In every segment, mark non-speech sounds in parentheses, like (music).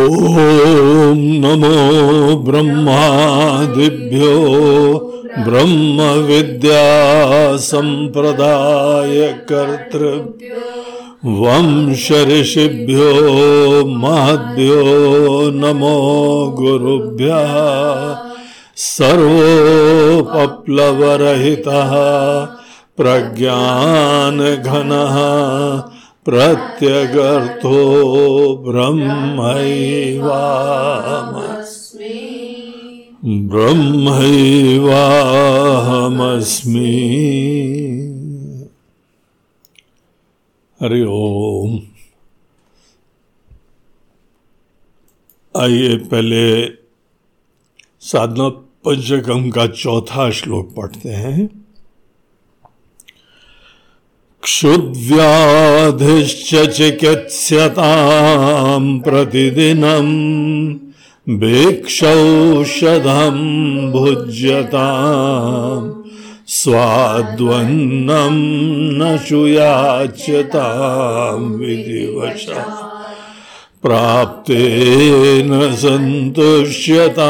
ॐ नमो ब्रह्मादिभ्यो ब्रह्मविद्यासम्प्रदायकर्तृभ्यो वंशऋषिभ्यो महद्भ्यो नमो गुरुभ्यः सर्वोपप्लवरहितः प्रज्ञानघनः प्रत्यगर्थो ब्रह्मैवाहमस्मि। ब्रह्मैवाहमस्मि। हरि ओम। आइए पहले साधना पंचकम का चौथा श्लोक पढ़ते हैं। क्षुद्व्याधिश्च चिकित्स्यतां प्रतिदिनं भिक्षौषधं भुज्यताम् स्वाद्वन्नं न शुयाच्यतां विधिवशः प्राप्तेन सन्तुष्यताम्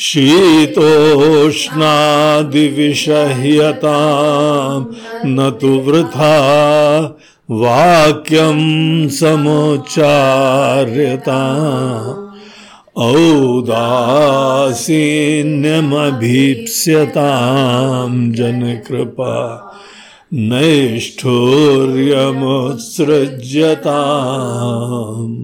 शीतोष्णादिविषह्यतां न तु वृथा वाक्यं समुच्चार्यता औदासीन्यमभीप्स्यतां जनकृपा नैष्ठुर्यमुत्सृज्यताम्।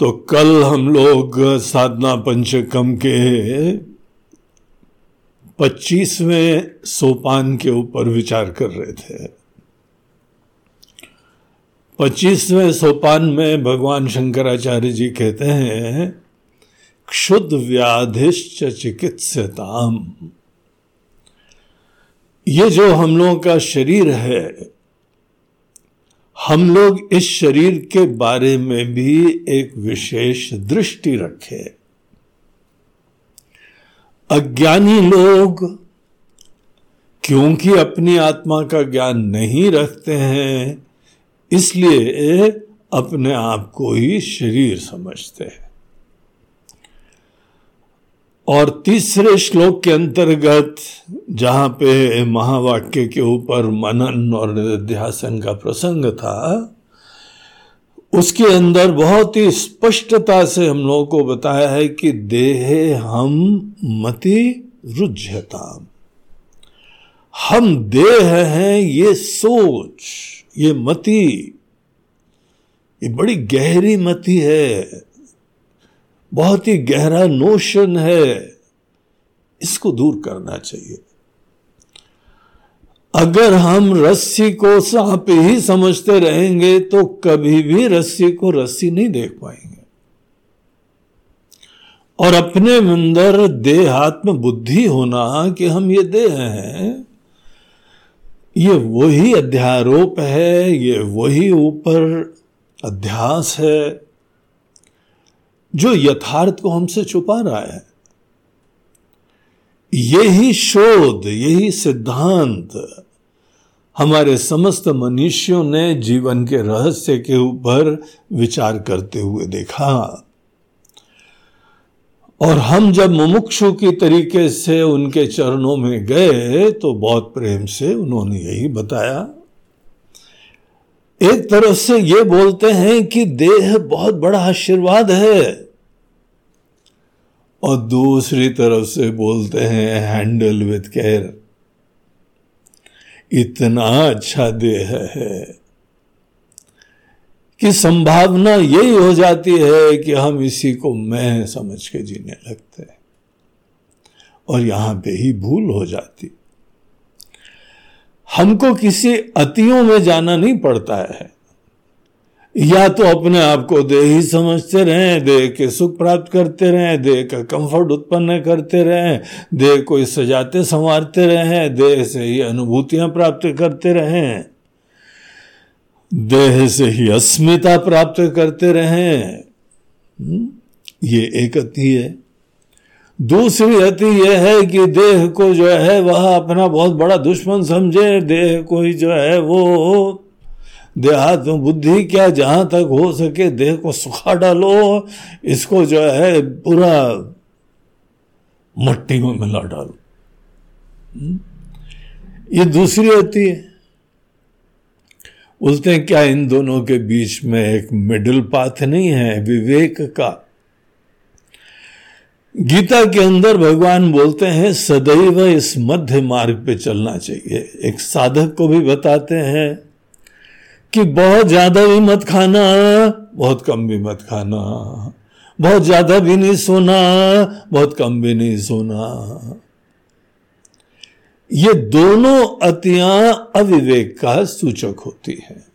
तो कल हम लोग साधना पंचकम के पच्चीसवें सोपान के ऊपर विचार कर रहे थे। पच्चीसवें सोपान में भगवान शंकराचार्य जी कहते हैं क्षुद व्याधिश्च चिकित्सताम ये जो हम लोगों का शरीर है हम लोग इस शरीर के बारे में भी एक विशेष दृष्टि रखे। अज्ञानी लोग क्योंकि अपनी आत्मा का ज्ञान नहीं रखते हैं, इसलिए अपने आप को ही शरीर समझते हैं। और तीसरे श्लोक के अंतर्गत, जहाँ पे महावाक्य के ऊपर मनन और निध्यासन का प्रसंग था, उसके अंदर बहुत ही स्पष्टता से हम लोगों को बताया है कि देह हम मति रुझता हम देह हैं, ये सोच, ये मति। ये बड़ी गहरी मति है। बहुत ही गहरा नोशन है। इसको दूर करना चाहिए। अगर हम रस्सी को सांप ही समझते रहेंगे तो कभी भी रस्सी को रस्सी नहीं देख पाएँगे। और अपने अंदर देहात्म बुद्धि होना कि हम ये देह हैं, ये वही अध्यारोप है, ये वही ऊपर अध्यास है। जो यथार्थ को हमसे छुपा रहा है। यही शोध, यही सिद्धांत हमारे समस्त मनुष्यों ने जीवन के रहस्य के ऊपर विचार करते हुए देखा। और हम जब मुमुक्षु की तरीके से उनके चरणों में गए तो बहुत प्रेम से उन्होंने यही बताया। एक तरफ़ से ये बोलते हैं कि देह बहुत बड़ा आशीर्वाद है। और दूसरी तरफ़ से बोलते हैं हैंडल विथ केयर इतना अच्छा देह है कि संभावना यही हो जाती है कि हम इसी को मैं समझ के जीने लगते हैं। और यहाँ पे ही भूल हो जाती। हमको किसी अतियों में जाना नहीं पड़ता है या तो अपने आप को देह ही समझते रहें, देह के सुख प्राप्त करते रहें, देह का कंफर्ट उत्पन्न करते रहें, देह को सजाते संवारते रहें, देह से ही अनुभूतियाँ प्राप्त करते रहें, देह से ही अस्मिता प्राप्त करते रहें हम्म? ये एक अति है दूसरी अति यह है कि देह को जो है वह अपना बहुत बड़ा दुश्मन समझे। देह को ही जो है वो देहात बुद्धि क्या जहाँ तक हो सके, देह को सुखा डालो, इसको जो है पूरा मट्टी में मिला डालो। हम्म? ये दूसरी होती है। बोलते हैं क्या इन दोनों के बीच में एक मिडिल पाथ नहीं है? विवेक का गीता के अंदर भगवान बोलते हैं, सदैव इस मध्य मार्ग पे चलना चाहिए। एक साधक को भी बताते हैं कि बहुत ज़्यादा भी मत खाना, बहुत कम भी मत खाना, बहुत ज़्यादा भी नहीं सोना, बहुत कम भी नहीं सोना। ये दोनों अतियाँ अविवेक का सूचक होती है।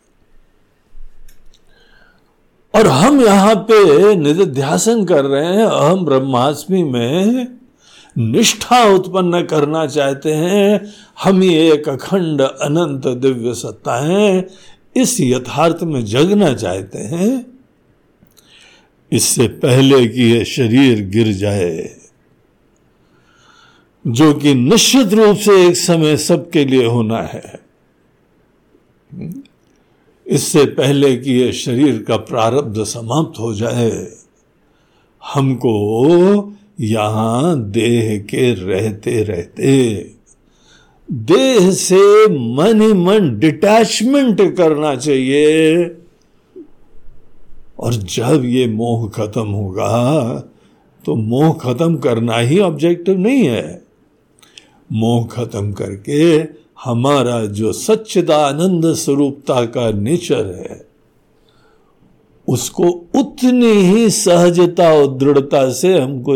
और हम यहाँ पे निधिध्यासन कर रहे हैं, अहम ब्रह्मास्मि में निष्ठा उत्पन्न करना चाहते हैं। हम ही एक अखंड अनंत दिव्य सत्ता है। इस यथार्थ में जगना चाहते हैं। इससे पहले कि यह शरीर गिर जाए, जो कि निश्चित रूप से एक समय सबके लिए होना है। इससे पहले कि यह शरीर का प्रारब्ध समाप्त हो जाए, हमको यहाँ देह के रहते रहते, देह से मन ही मन डिटैचमेंट करना चाहिए। और जब ये मोह खत्म होगा तो मोह खत्म करना ही ऑब्जेक्टिव नहीं है। मोह खत्म करके हमारा जो सच्चिदानंद स्वरूपता का नेचर है, उसको उतनी ही सहजता और दृढ़ता से हमको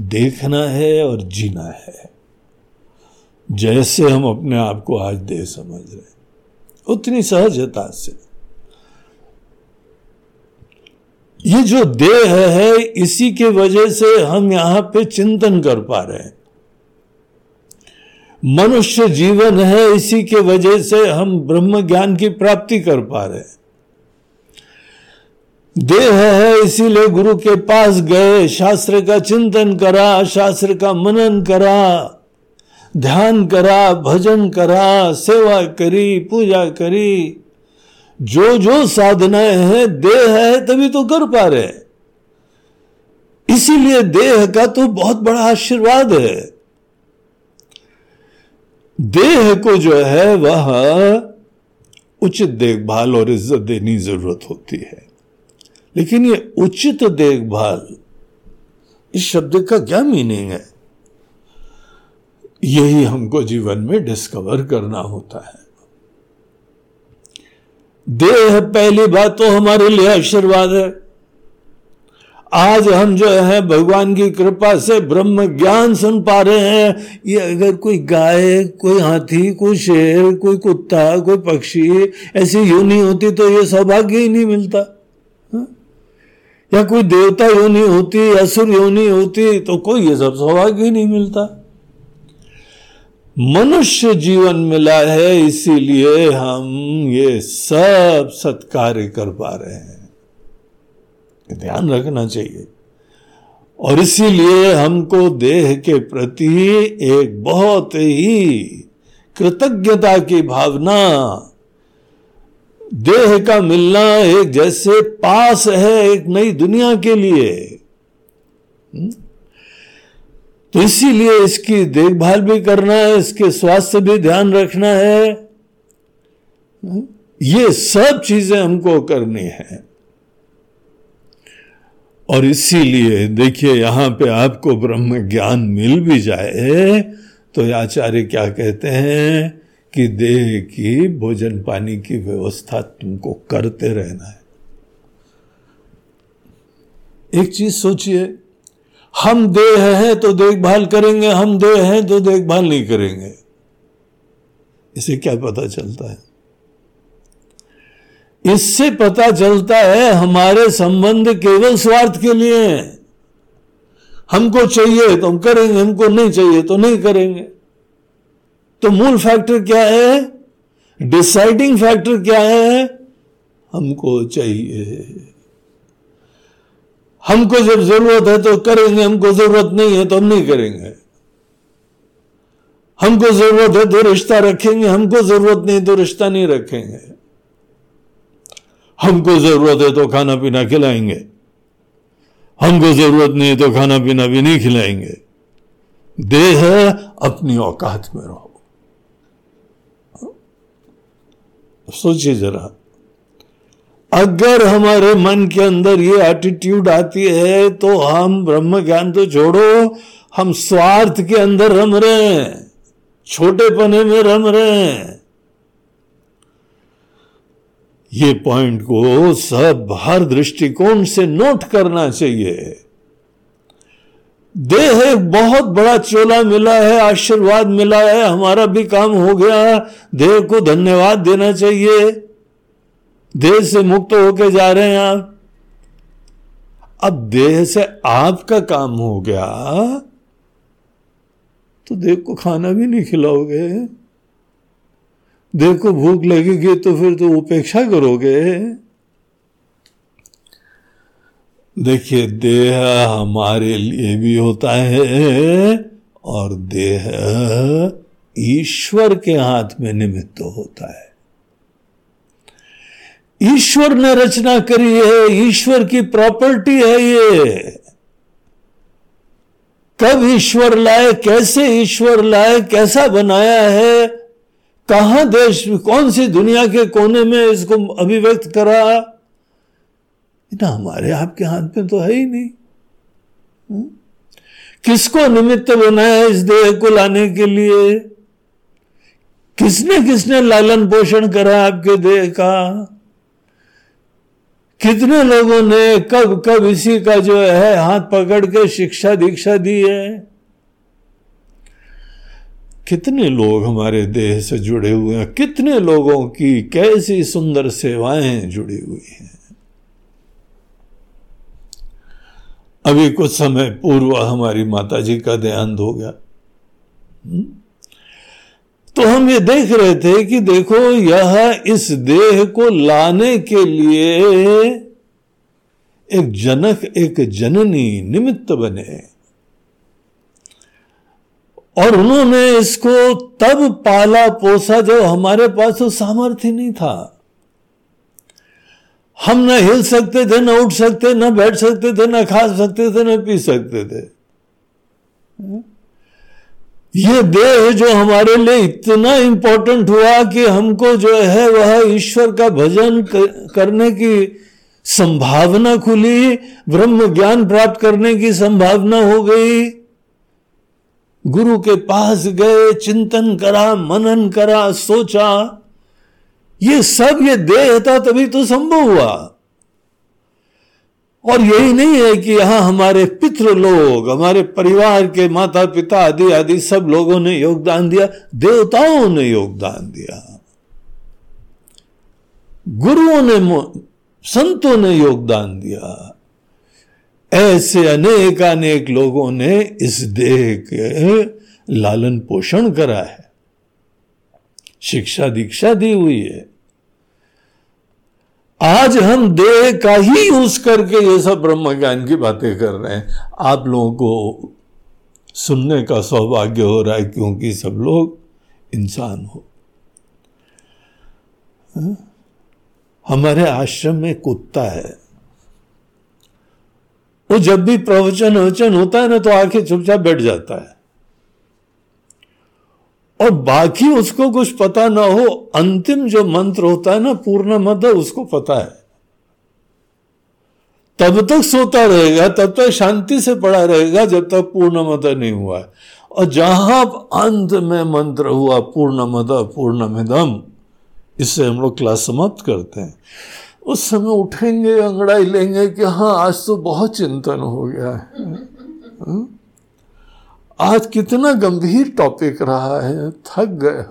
देखना है और जीना है, जैसे हम अपने आप को आज दे समझ रहे उतनी सहजता से। ये जो देह है, इसी के वजह से हम यहाँ पे चिंतन कर पा रहे हैं। मनुष्य जीवन है, इसी के वजह से हम ब्रह्म ज्ञान की प्राप्ति कर पा रहे देह है, इसीलिए गुरु के पास गए, शास्त्र का चिंतन करा, शास्त्र का मनन करा, ध्यान करा, भजन करा, सेवा करी, पूजा करी। जो जो साधनाएँ हैं, देह है, तभी तो कर पा रहे इसीलिए देह का तो बहुत बड़ा आशीर्वाद है। देह को जो है वह उचित देखभाल और इज़्ज़त देनी ज़रूरत होती है। लेकिन ये उचित देखभाल इस शब्द का क्या मीनिंग है? यही हमको जीवन में डिस्कवर करना होता है। देह पहली बात तो हमारे लिए आशीर्वाद है। आज हम जो है भगवान की कृपा से ब्रह्म ज्ञान सुन पा रहे हैं। ये अगर कोई गाय, कोई हाथी, कोई शेर, कोई कुत्ता, कोई पक्षी ऐसी योनि होती तो ये सौभाग्य ही नहीं मिलता। हा? या कोई देवता योनि होती, असुर योनि होती तो कोई ये सब सौभाग्य ही नहीं मिलता। मनुष्य जीवन मिला है, इसीलिए हम ये सब सत्कार्य कर पा रहे हैं। ध्यान रखना चाहिए और इसीलिए हमको देह के प्रति एक बहुत ही कृतज्ञता की भावना, देह का मिलना एक जैसे पास है एक नई दुनिया के लिए हम्म? तो इसीलिए इसकी देखभाल भी करना है, इसके स्वास्थ्य भी ध्यान रखना है हम्म? ये सब चीज़ें हमको करनी है और इसीलिए देखिए यहाँ पे आपको ब्रह्म ज्ञान मिल भी जाए तो आचार्य क्या कहते हैं कि देह की भोजन पानी की व्यवस्था तुमको करते रहना है। एक चीज़ सोचिए, हम देह हैं तो देखभाल करेंगे, हम देह हैं तो देखभाल नहीं करेंगे। इसे क्या पता चलता है? इससे पता चलता है हमारे संबंध केवल स्वार्थ के लिए हैं। हमको चाहिए तो हम करेंगे, हमको नहीं चाहिए तो नहीं करेंगे। तो मूल फैक्टर क्या है? डिसाइडिंग फैक्टर क्या है? हमको चाहिए। हमको जब ज़रूरत है तो करेंगे, हमको ज़रूरत नहीं है तो हम नहीं करेंगे। हमको ज़रूरत है तो रिश्ता रखेंगे, हमको ज़रूरत नहीं तो रिश्ता नहीं रखेंगे। हमको ज़रूरत है तो खाना पीना खिलाएँगे। हमको ज़रूरत नहीं है तो खाना पीना भी नहीं खिलाएँगे। देह अपनी औकात में रहो। सोचिए जरा। अगर हमारे मन के अंदर ये एटीट्यूड आती है तो हम ब्रह्म ज्ञान तो छोड़ो, हम स्वार्थ के अंदर रम रहे हैं। छोटे पने में रम रहे हैं। ये पॉइंट को सब हर दृष्टिकोण से नोट करना चाहिए। देह एक बहुत बड़ा चोला मिला है, आशीर्वाद मिला है, हमारा भी काम हो गया। देह को धन्यवाद देना चाहिए। देह से मुक्त होके जा रहे हैं आप। अब देह से आपका काम हो गया तो देह को खाना भी नहीं खिलाओगे। को भूख लगेगी तो फिर तो उपेक्षा करोगे। देखिए, देह हमारे लिए भी होता है और देह ईश्वर के हाथ में निमित्त होता है। ईश्वर ने रचना करी है, ईश्वर की प्रॉपर्टी है ये। कब ईश्वर लाए, कैसे ईश्वर लाए, कैसा बनाया है कहा देश, कौन सी दुनिया के कोने में इसको अभिव्यक्त करा ना हमारे आपके हाथ में तो है ही नहीं। हुँ? किसको निमित्त बनाया इस देह को लाने के लिए? किसने किसने लालन पोषण करा आपके देह का? कितने लोगों ने कब कब इसी का जो है हाथ पकड़ के शिक्षा दीक्षा दी है? कितने लोग हमारे देह से जुड़े हुए हैं? कितने लोगों की कैसी सुंदर सेवाएँ जुड़ी हुई हैं? अभी कुछ समय पूर्व हमारी माता जी का देहांत हो गया। हम्म? तो हम ये देख रहे थे कि देखो, यह इस देह को लाने के लिए एक जनक, एक जननी निमित्त बने। और उन्होंने इसको तब पाला पोसा जब हमारे पास तो सामर्थ्य नहीं था। हम न हिल सकते थे, न उठ सकते, न बैठ सकते थे, न खा सकते थे, न पी सकते थे। ये देह जो हमारे लिए इतना इंपॉर्टेंट हुआ कि हमको जो है वह ईश्वर का भजन करने की संभावना खुली, ब्रह्म ज्ञान प्राप्त करने की संभावना हो गई। गुरु के पास गए, चिंतन करा, मनन करा, सोचा, ये सब ये देह था, तभी तो संभव हुआ। और यही नहीं है कि यहाँ हमारे पितृ लोग, हमारे परिवार के माता पिता आदि आदि सब लोगों ने योगदान दिया, देवताओं ने योगदान दिया। गुरुओं ने, संतों ने योगदान दिया। ऐसे अनेक अनेक लोगों ने इस देह के लालन पोषण करा है। शिक्षा दीक्षा दी हुई है। आज हम देह का ही यूज़ करके ये सब ब्रह्म ज्ञान की बातें कर रहे हैं। आप लोगों को सुनने का सौभाग्य हो रहा है क्योंकि सब लोग इंसान हो? हमारे आश्रम में कुत्ता है। वो जब भी प्रवचन वचन होता है ना तो आके चुपचाप बैठ जाता है। और बाकी उसको कुछ पता ना हो, अंतिम जो मंत्र होता है ना पूर्ण मद उसको पता है। तब तक सोता रहेगा, तब तक शांति से पड़ा रहेगा, जब तक पूर्ण मद नहीं हुआ है। और जहाँ अंत में मंत्र हुआ पूर्ण मद पूर्ण मिदम इससे हम लोग क्लास समाप्त करते हैं। उस समय उठेंगे, अंगड़ाई लेंगे कि हाँ आज तो बहुत चिंतन हो गया है। आज कितना गंभीर टॉपिक रहा है। थक गए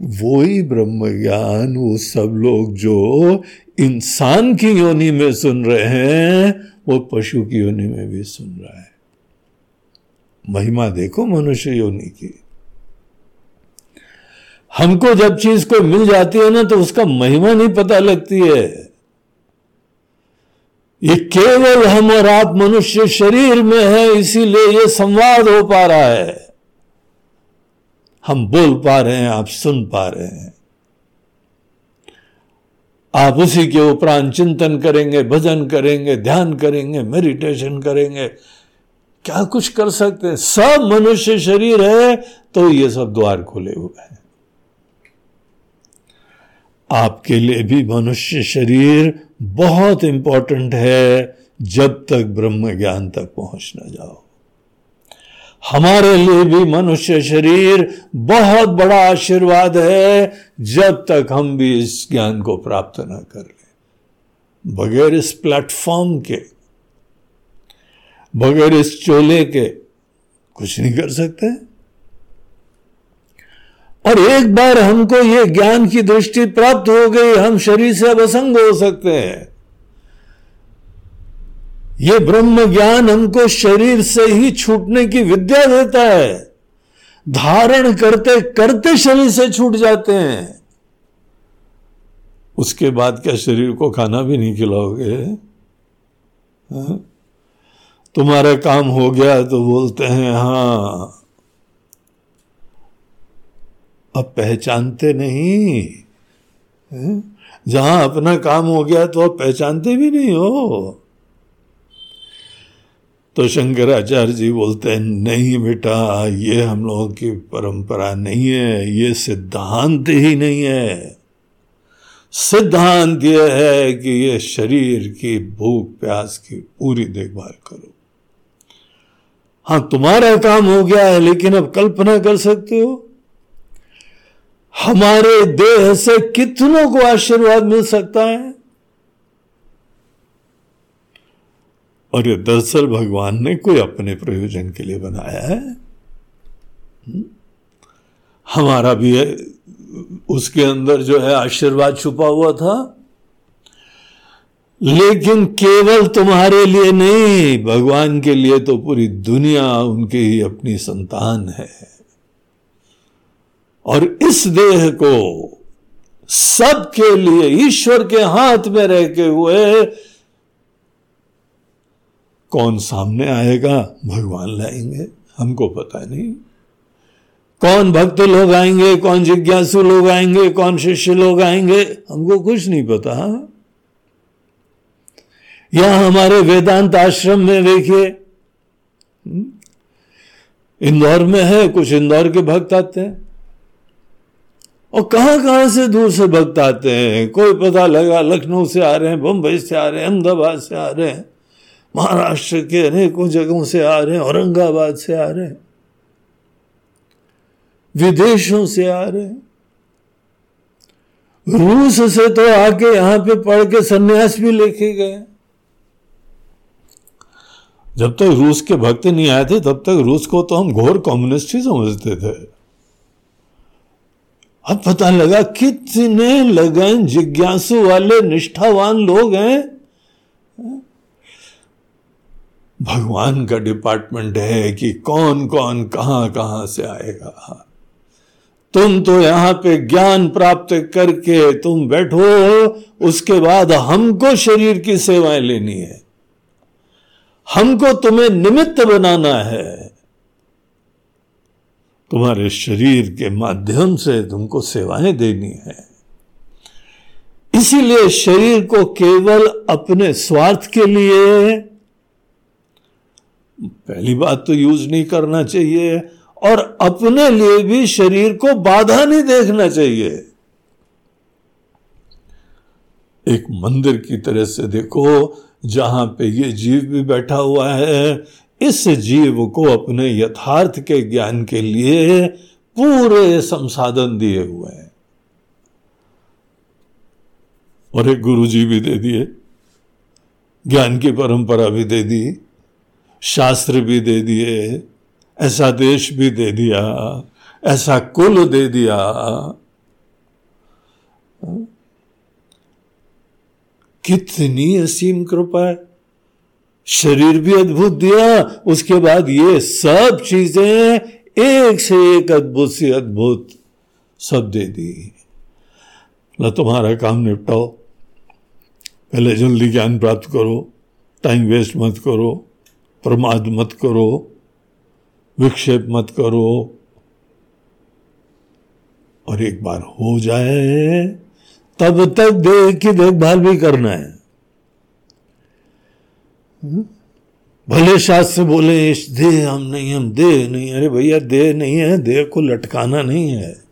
वो ही। ब्रह्म ज्ञान, वो सब लोग जो इंसान की योनि में सुन रहे हैं, वो पशु की योनि में भी सुन रहा है। महिमा देखो मनुष्य योनि की। हमको जब चीज़ को मिल जाती है ना तो उसका महिमा नहीं पता लगती है। ये केवल हम और आप मनुष्य शरीर में है, इसीलिए ये संवाद हो पा रहा है। हम बोल पा रहे हैं, आप सुन पा रहे हैं। आप उसी के उपरांत चिंतन करेंगे, भजन करेंगे, ध्यान करेंगे मेडिटेशन करेंगे। क्या कुछ कर सकते हैं? सब मनुष्य शरीर है तो ये सब द्वार खुले हुए हैं। आपके लिए भी मनुष्य शरीर बहुत इंपॉर्टेंट है जब तक ब्रह्म ज्ञान तक पहुँच ना जाओ। हमारे लिए भी मनुष्य शरीर बहुत बड़ा आशीर्वाद है जब तक हम भी इस ज्ञान को प्राप्त ना कर ले। बगैर इस प्लेटफॉर्म के, बगैर इस चोले के कुछ नहीं कर सकते। और एक बार हमको ये ज्ञान की दृष्टि प्राप्त हो गई, हम शरीर से अब असंग हो सकते हैं। ये ब्रह्म ज्ञान हमको शरीर से ही छूटने की विद्या देता है। धारण करते करते शरीर से छूट जाते हैं। उसके बाद क्या शरीर को खाना भी नहीं खिलाओगे? हाँ? तुम्हारा काम हो गया तो बोलते हैं हाँ। अब पहचानते नहीं। जहाँ अपना काम हो गया तो अब पहचानते भी नहीं हो। तो शंकराचार्य जी बोलते हैं, नहीं बेटा, ये हम लोगों की परंपरा नहीं है, ये सिद्धांत ही नहीं है। सिद्धांत यह है कि ये शरीर की भूख, प्यास की पूरी देखभाल करो। हाँ तुम्हारा काम हो गया है, लेकिन अब कल्पना कर सकते हो हमारे देह से कितनों को आशीर्वाद मिल सकता है? और ये दरअसल भगवान ने कोई अपने प्रयोजन के लिए बनाया है। हम्म? हमारा भी है उसके अंदर जो है आशीर्वाद छुपा हुआ था। लेकिन केवल तुम्हारे लिए नहीं, भगवान के लिए तो पूरी दुनिया उनकी ही अपनी संतान है। और इस देह को सबके लिए ईश्वर के हाथ में रह के हुए कौन सामने आएगा? भगवान लाएँगे। हमको पता नहीं। कौन भक्त लोग आएँगे? कौन जिज्ञासु लोग आएँगे? कौन शिष्य लोग आएँगे? हमको कुछ नहीं पता। यहाँ हमारे वेदांत आश्रम में देखिए हम्म, इंदौर में है कुछ इंदौर के भक्त आते हैं। और कहाँ कहाँ से दूर से भक्त आते हैं? कोई पता लगा, लखनऊ से आ रहे हैं, बम्बई से आ रहे हैं, अहमदाबाद से आ रहे हैं, महाराष्ट्र के अनेकों जगहों से आ रहे हैं, औरंगाबाद से आ रहे हैं, विदेशों से आ रहे हैं। रूस से तो आके यहाँ पे पढ़ के सन्यास भी लेके गए। जब तक रूस के भक्त नहीं आए थे, तब तक रूस को तो हम घोर कम्युनिस्ट ही समझते थे। अब पता लगा कितने लगन जिज्ञासु वाले निष्ठावान लोग हैं। भगवान का डिपार्टमेंट है कि कौन कौन कहाँ कहाँ से आएगा। तुम तो यहाँ पे ज्ञान प्राप्त करके तुम बैठो, उसके बाद हमको शरीर की सेवाएँ लेनी है। हमको तुम्हें निमित्त बनाना है। तुम्हारे शरीर के माध्यम से तुमको सेवाएँ देनी है। इसीलिए शरीर को केवल अपने स्वार्थ के लिए पहली बात तो यूज़ नहीं करना चाहिए और अपने लिए भी शरीर को बाधा नहीं देखना चाहिए। एक मंदिर की तरह से देखो, जहाँ पे ये जीव भी बैठा हुआ है इस जीव को अपने यथार्थ के ज्ञान के लिए पूरे संसाधन दिए हुए हैं। और एक गुरु जी भी दे दिए, ज्ञान की परंपरा भी दे दी, शास्त्र भी दे दिए, ऐसा देश भी दे दिया, ऐसा कुल दे दिया। कितनी असीम कृपा है। शरीर भी अद्भुत दिया, उसके बाद ये सब चीज़ें एक से एक अद्भुत से अद्भुत सब दे दी। ला तुम्हारा काम निपटाओ। पहले जल्दी ज्ञान प्राप्त करो टाइम वेस्ट मत करो, प्रमाद मत करो, विक्षेप मत करो। और एक बार हो जाए, तब तक देह की देखभाल भी करना है? भले शास्त्र बोले, इस देह हम नहीं, हम देह नहीं अरे भैया, देह नहीं है, देह को लटकाना नहीं है।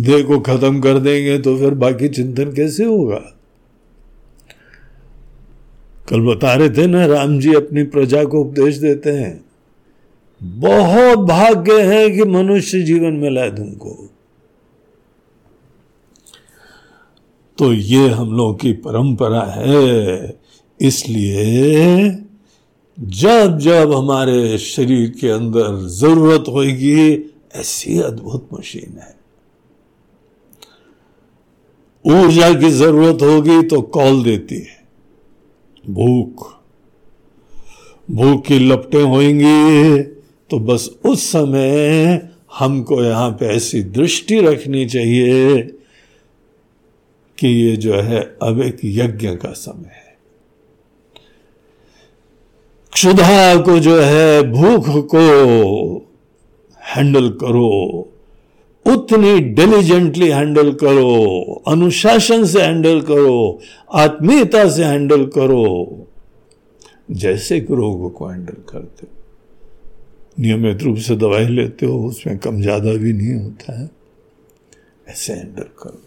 देह को खत्म कर देंगे तो फिर बाकी चिंतन कैसे होगा? कल बता रहे थे ना, राम जी अपनी प्रजा को उपदेश देते हैं। बहुत भाग्य है कि मनुष्य जीवन में लाए तुमको। तो ये हम लोग की परंपरा है। इसलिए जब जब हमारे शरीर के अंदर ज़रूरत होगी ऐसी अद्भुत मशीन है। ऊर्जा की ज़रूरत होगी तो कॉल देती है। भूख। भूख की लपटें होंगी तो बस उस समय हमको यहाँ पे ऐसी दृष्टि रखनी चाहिए कि ये जो है, अब एक यज्ञ का समय है। क्षुधा को जो है, भूख को हैंडल करो। उतनी डिलीजेंटली हैंडल करो। अनुशासन से हैंडल करो। आत्मीयता से हैंडल करो। जैसे कि रोग को हैंडल करते नियमित रूप से दवाई लेते हो, उसमें कम ज़्यादा भी नहीं होता है। ऐसे हैंडल करो।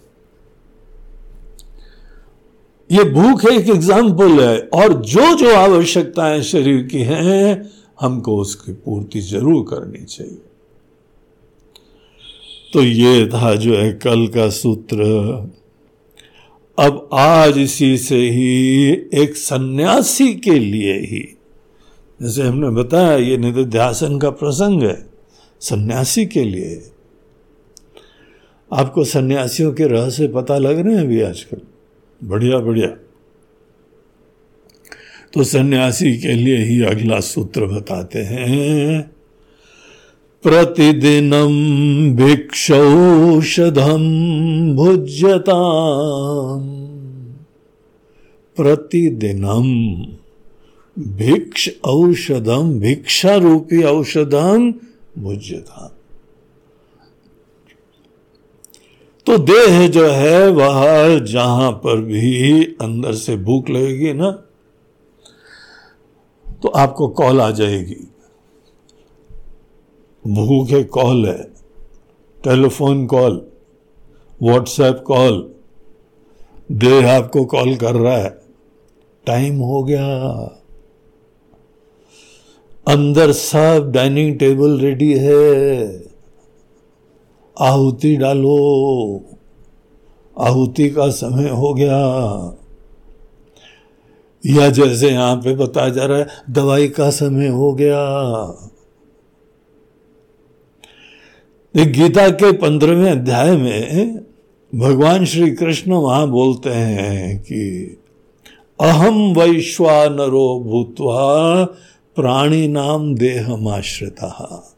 ये भूख एक एग्ज़ाम्पल है। और जो जो आवश्यकताएँ शरीर की हैं, हमको उसकी पूर्ति ज़रूर करनी चाहिए। तो ये था जो है कल का सूत्र। अब आज इसी से ही एक सन्यासी के लिए ही, जैसे हमने बताया, ये निधिध्यासन का प्रसंग है, सन्यासी के लिए। आपको सन्यासियों के रहस्य पता लग रहे हैं अभी आजकल? बढ़िया बढ़िया। तो सन्यासी के लिए ही अगला सूत्र बताते हैं। प्रतिदिनं भिक्षौषधं भुज्यता प्रतिदिनम भिक्ष औषधम भिक्षा रूपी औषधम भुज्यता तो देह जो है वह जहाँ पर भी अंदर से भूख लगेगी ना तो आपको कॉल आ जाएगी। भूख है कॉल है, टेलीफोन कॉल, व्हाट्सएप कॉल, देह आपको कॉल कर रहा है। टाइम हो गया। अंदर सब डाइनिंग टेबल रेडी है। आहुति डालो। आहुति का समय हो गया। या जैसे यहाँ पे बताया जा रहा है, दवाई का समय हो गया। गीता के पंद्रहवें अध्याय में भगवान श्री कृष्ण वहाँ बोलते हैं कि अहम वैश्वानरो भूतवा प्राणी नाम देहमाश्रिता।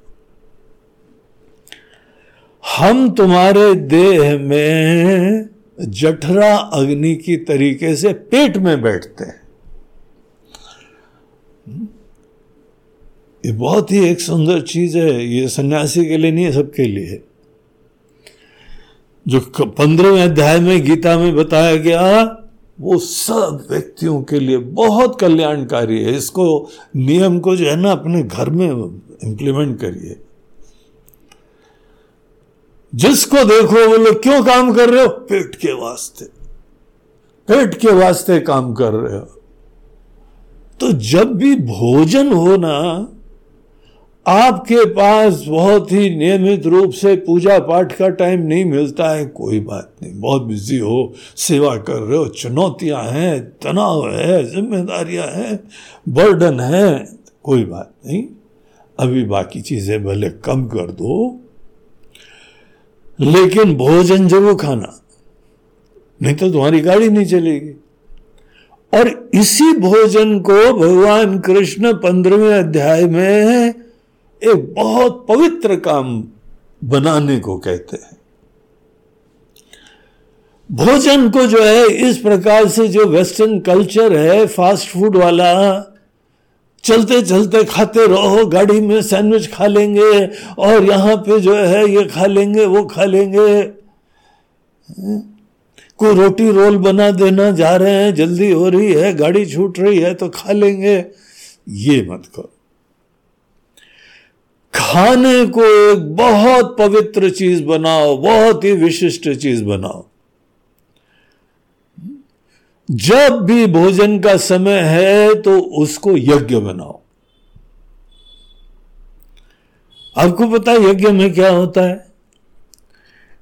हम तुम्हारे देह में जठरा अग्नि की तरीके से पेट में बैठते हैं। ये बहुत ही एक सुंदर चीज़ है, ये सन्यासी के लिए नहीं है, सबके लिए। जो पंद्रहवें अध्याय में गीता में बताया गया, वो सब व्यक्तियों के लिए बहुत कल्याणकारी है। इसको नियम को जो है ना, अपने घर में इंप्लीमेंट करिए। जिसको देखो वो लोग क्यों काम कर रहे हो? पेट के वास्ते। पेट के वास्ते काम कर रहे हो। तो जब भी भोजन हो ना आपके पास बहुत ही नियमित रूप से पूजा पाठ का टाइम नहीं मिलता है कोई बात नहीं। बहुत बिज़ी हो सेवा कर रहे हो चुनौतियाँ हैं तनाव है जिम्मेदारियाँ हैं बर्डन है कोई बात नहीं। अभी बाकी चीज़ें भले कम कर दो लेकिन भोजन ज़रूर खाना, नहीं तो तुम्हारी गाड़ी नहीं चलेगी। और इसी भोजन को भगवान कृष्ण पंद्रहवें अध्याय में एक बहुत पवित्र काम बनाने को कहते हैं। भोजन को जो है, इस प्रकार से जो वेस्टर्न कल्चर है, फास्ट फ़ूड वाला चलते चलते खाते रहो, गाड़ी में सैंडविच खा लेंगे और यहाँ पे जो है ये खा लेंगे, वो खा लेंगे। कोई रोटी रोल बना देना, जा रहे हैं, जल्दी हो रही है, गाड़ी छूट रही है तो खा लेंगे। ये मत करो। खाने को एक बहुत पवित्र चीज़ बनाओ, बहुत ही विशिष्ट चीज़ बनाओ। जब भी भोजन का समय है तो उसको यज्ञ बनाओ। आपको पता है यज्ञ में क्या होता है?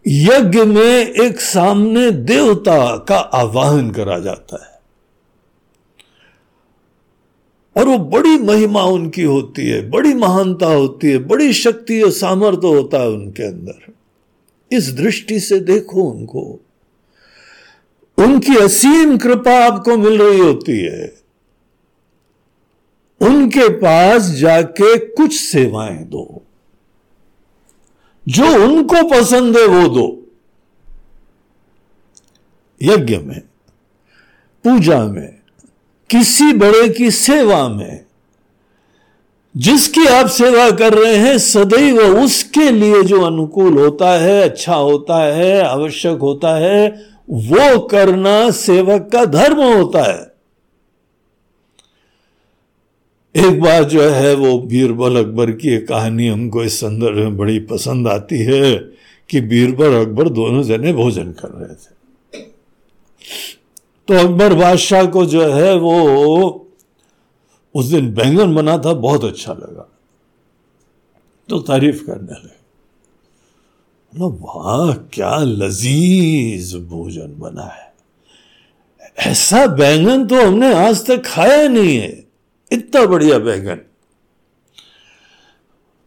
यज्ञ में एक सामने देवता का आवाहन करा जाता है। और वो बड़ी महिमा उनकी होती है, बड़ी महानता होती है, बड़ी शक्ति और सामर्थ्य होता है उनके अंदर। इस दृष्टि से देखो उनको। उनकी असीम कृपा आपको मिल रही होती है। उनके पास जाके कुछ सेवाएँ दो। जो उनको पसंद है वो दो। यज्ञ में, पूजा में, किसी बड़े की सेवा में, जिसकी आप सेवा कर रहे हैं, सदैव उसके लिए जो अनुकूल होता है अच्छा होता है, आवश्यक होता है वो करना सेवक का धर्म होता है। एक बार जो है वो बीरबल अकबर की एक कहानी हमको इस संदर्भ में बड़ी पसंद आती है कि बीरबल अकबर दोनों जने भोजन कर रहे थे। तो अकबर बादशाह को जो है वो उस दिन बैंगन बना था, बहुत अच्छा लगा। तो तारीफ़ करने लगे। वाह, क्या लजीज भोजन बना है। ऐसा बैंगन तो हमने आज तक खाया नहीं है। इतना बढ़िया बैंगन।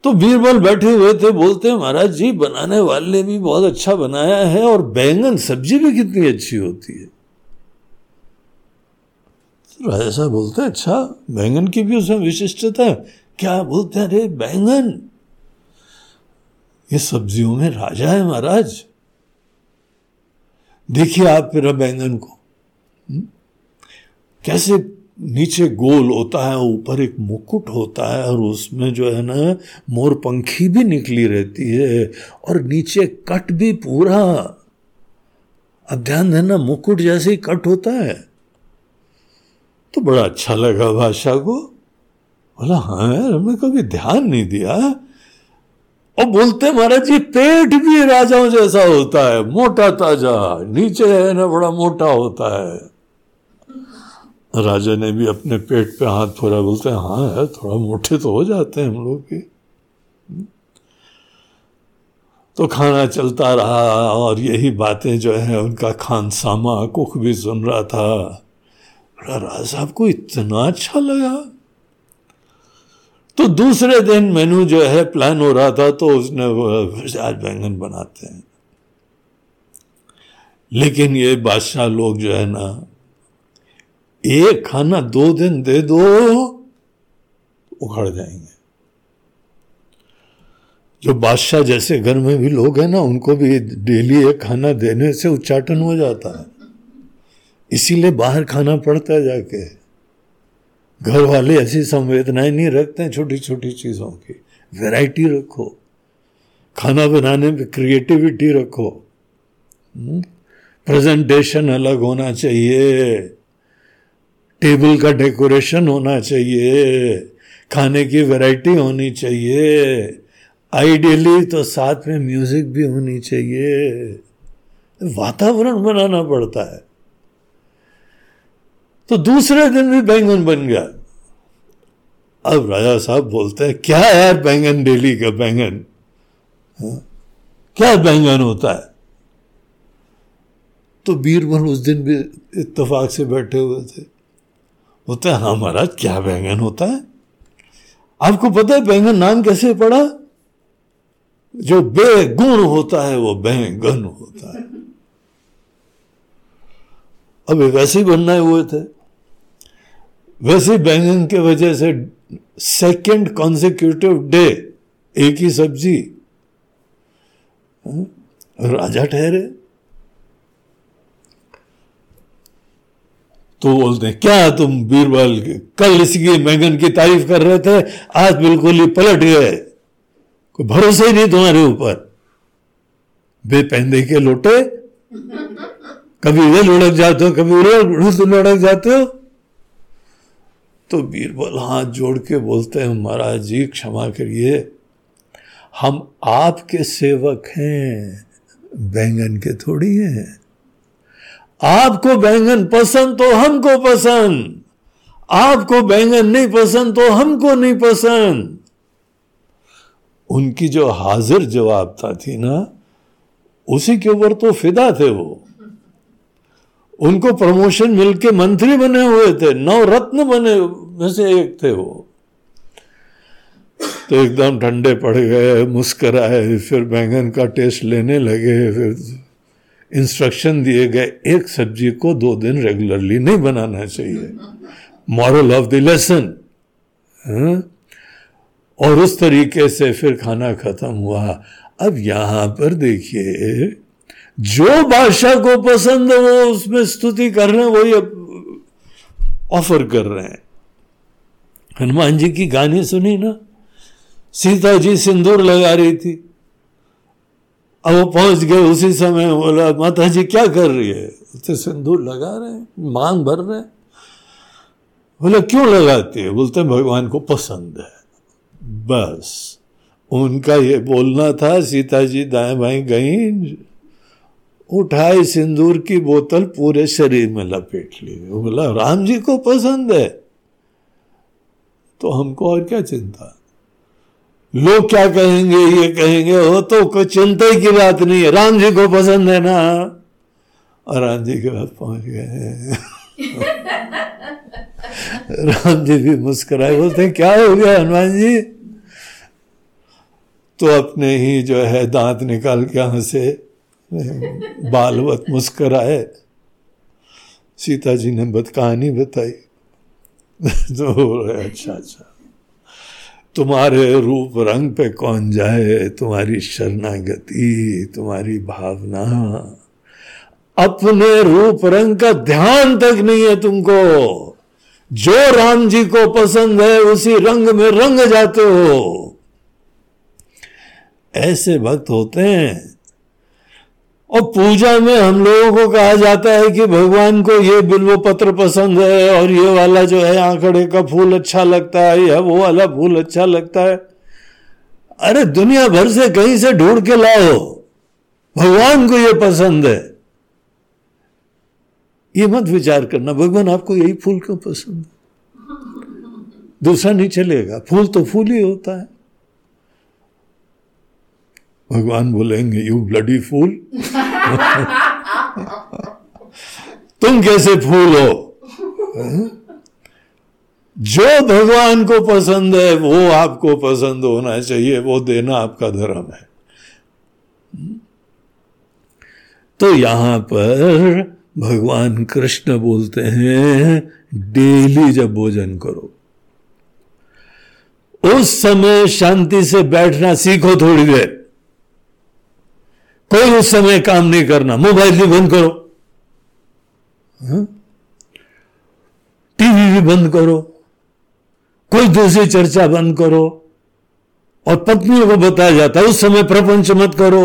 तो बीरबल बैठे हुए थे, बोलते महाराज जी, बनाने वाले भी बहुत अच्छा बनाया है और बैंगन सब्ज़ी भी कितनी अच्छी होती है। तो राजा साहब बोलते अच्छा बैंगन की भी उसमें विशिष्टता है। क्या बोलते हैं, अरे, बैंगन? ये सब्जियों में राजा है महाराज। देखिए आप फिर बैंगन को। हम्म? कैसे नीचे गोल होता है, ऊपर एक मुकुट होता है और उसमें जो है ना मोर पंखी भी निकली रहती है और नीचे कट भी पूरा। अब ध्यान देना, मुकुट जैसे ही कट होता है तो बड़ा अच्छा लगा भाषा को। बोला हाँ यार, हमने कभी ध्यान नहीं दिया। और बोलते महाराज जी, पेट भी राजाओं जैसा होता है, मोटा ताज़ा, नीचे है ना, बड़ा मोटा होता है। राजा ने भी अपने पेट पे हाथ फोड़ा बोलते हैं हाँ है, थोड़ा मोटे तो हो जाते हैं हम लोग के तो खाना चलता रहा, और यही बातें जो है, उनका खानसामा कुक भी सुन रहा था। राजा साहब को इतना अच्छा लगा? तो दूसरे दिन मेनू जो है प्लान हो रहा था तो उसने आज बैंगन बनाते हैं। लेकिन ये बादशाह लोग जो है ना, एक खाना दो दिन दे दो, उखड़ जाएँगे। जो बादशाह जैसे घर में भी लोग हैं ना, उनको भी डेली एक खाना देने से उच्चाटन हो जाता है। इसीलिए बाहर खाना पड़ता है जाके। घर वाले ऐसी संवेदनाएँ नहीं रखते हैं छोटी छोटी चीज़ों की। वैरायटी रखो। खाना बनाने में क्रिएटिविटी रखो। प्रेजेंटेशन हम्म? अलग होना चाहिए। टेबल का डेकोरेशन होना चाहिए। खाने की वैरायटी होनी चाहिए। आइडियली तो साथ में म्यूज़िक भी होनी चाहिए। वातावरण बनाना पड़ता है। तो दूसरे दिन भी बैंगन बन गया। अब राजा साहब बोलते हैं, क्या यार बैंगन, डेली का बैंगन? हाँ? क्या बैंगन होता है? तो बीरबल उस दिन भी इत्तेफाक से बैठे हुए थे। बोलते हैं हाँ महाराज, क्या बैंगन होता है? आपको पता है बैंगन नाम कैसे पड़ा? जो बेगुण होता है, वो बैंगन होता है। अब वैसे ही बनना हुए थे। वैसे बैंगन के वजह से सेकेंड कॉन्सिक्यूटिव डे एक ही सब्ज़ी। हाँ, राजा ठहरे। तो बोलते हैं क्या तुम बीरबल कल इसकी मैगन की तारीफ़ कर रहे थे आज बिल्कुल ही पलट गए। कोई भरोसा ही नहीं तुम्हारे ऊपर। बेपहदे के लोटे। कभी इधर लुढ़क जाते हो कभी उधर लुढ़क जाते हो। तो बीरबल हाथ जोड़ के बोलते हैं, महाराज जी, क्षमा करिए, हम आपके सेवक हैं, बैंगन के थोड़ी हैं। आपको बैंगन पसंद तो हमको पसंद, आपको बैंगन नहीं पसंद तो हमको नहीं पसंद। उनकी जो हाजिर जवाब था थी ना, उसी के ऊपर तो फिदा थे वो। उनको प्रमोशन मिलके मंत्री बने हुए थे नौ रत्न बने में से एक थे वो। तो एकदम ठंडे पड़ गए, मुस्कराए, फिर बैंगन का टेस्ट लेने लगे, फिर इंस्ट्रक्शन दिए गए, एक सब्ज़ी को दो दिन रेगुलरली नहीं बनाना चाहिए। मॉरल ऑफ़ द लेसन और उस तरीके से फिर खाना खत्म हुआ। अब यहाँ पर देखिए जो बादशाह को पसंद है, वो उसमें स्तुति कर रहे हैं, वही ऑफ़र कर रहे हैं। हनुमान जी की गाने सुनी ना? सीता जी सिंदूर लगा रही थी। अब वो पहुँच गए उसी समय, बोला, माता जी, क्या कर रही है? उसे सिंदूर लगा रहे हैं, मांग भर रहे बोले, क्यों लगाती है? बोलते भगवान को पसंद है। बस, उनका ये बोलना था, सीता जी दाएँ बाएँ गई उठाई सिंदूर की बोतल पूरे शरीर में लपेट ली। वो बोला, राम जी को पसंद है। तो हमको और क्या चिंता? लोग क्या कहेंगे, ये कहेंगे हो तो कोई चिंता की बात नहीं है। राम जी को पसंद है ना? और राम जी के पास पहुँच गए। (laughs) राम जी भी मुस्कुराए, बोलते क्या हो गया हनुमान जी? तो अपने ही जो है दांत निकाल के हंसे बालवत मुस्कुराए। सीता जी ने बत कहानी बताई। तो अच्छा अच्छा। तुम्हारे रूप रंग पे कौन जाए? तुम्हारी शरणागति, तुम्हारी भावना। अपने रूप रंग का ध्यान तक नहीं है तुमको। जो राम जी को पसंद है, उसी रंग में रंग जाते हो। ऐसे भक्त होते हैं और पूजा में हम लोगों को कहा जाता है कि भगवान को ये बिल्व पत्र पसंद है और ये वाला जो है आंकड़े का फूल अच्छा लगता है या वो वाला फूल अच्छा लगता है। अरे दुनिया भर से कहीं से ढूंढ के लाओ, भगवान को ये पसंद है। ये मत विचार करना, भगवान आपको यही फूल क्यों पसंद है? दूसरा नहीं चलेगा, फूल तो फूल ही होता है। भगवान बोलेंगे यू ब्लडी फूल तुम कैसे फूल हो? जो भगवान को पसंद है, वो आपको पसंद होना चाहिए, वो देना आपका धर्म है। तो यहाँ पर भगवान कृष्ण बोलते हैं, डेली जब भोजन करो, उस समय शांति से बैठना सीखो थोड़ी देर। कोई उस समय काम नहीं करना। मोबाइल भी बंद करो। हाँ? टीवी भी बंद करो। कोई दूसरी चर्चा बंद करो। और पत्नियों को बताया जाता है, उस समय प्रपंच मत करो।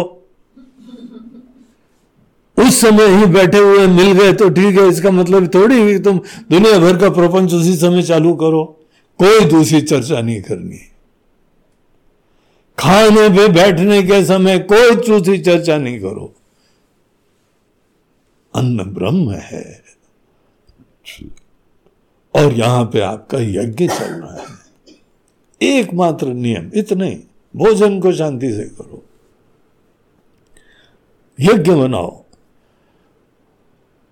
उस समय ही बैठे हुए मिल गए तो ठीक है, इसका मतलब थोड़ी तुम दुनिया भर का प्रपंच उसी समय चालू करो। कोई दूसरी चर्चा नहीं करनी। खाने पे बैठने के समय कोई चूसी चर्चा नहीं करो। अन्न ब्रह्म है। और यहाँ पे आपका यज्ञ चल रहा है। एकमात्र नियम इतने, भोजन को शांति से करो। यज्ञ बनाओ।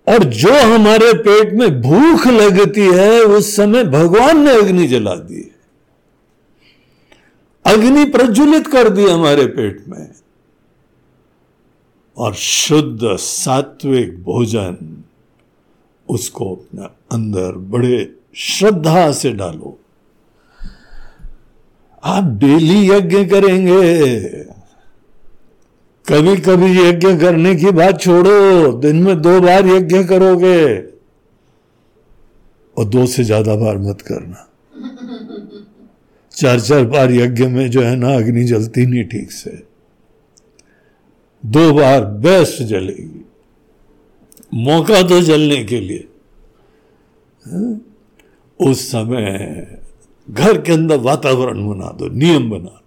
और जो हमारे पेट में भूख लगती है, उस समय भगवान ने अग्नि जला दी है। अग्नि प्रज्वलित कर दी हमारे पेट में। और शुद्ध सात्विक भोजन उसको अपने अंदर बड़े श्रद्धा से डालो। आप डेली यज्ञ करेंगे। कभी कभी यज्ञ करने की बात छोड़ो। दिन में दो बार यज्ञ करोगे। और दो से ज़्यादा बार मत करना। चार चार बार यज्ञ में जो है ना अग्नि जलती नहीं ठीक से। दो बार बेस्ट जलेगी। मौका दो जलने के लिए। हाँ? उस समय घर के अंदर वातावरण बना दो, नियम बना लो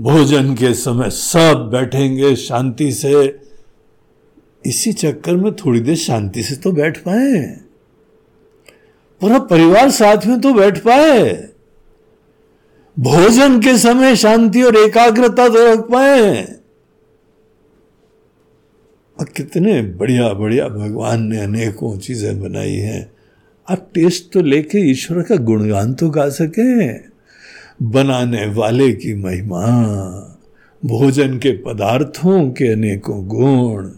भोजन के समय सब बैठेंगे शांति से। इसी चक्कर में थोड़ी देर शांति से तो बैठ पाए। पूरा परिवार साथ में तो बैठ पाए। भोजन के समय शांति और एकाग्रता तो रख पाए। और कितने बढ़िया बढ़िया भगवान ने अनेकों चीज़ें बनाई हैं। आप टेस्ट तो लेके ईश्वर का गुणगान तो गा सके। बनाने वाले की महिमा, भोजन के पदार्थों के अनेकों गुण,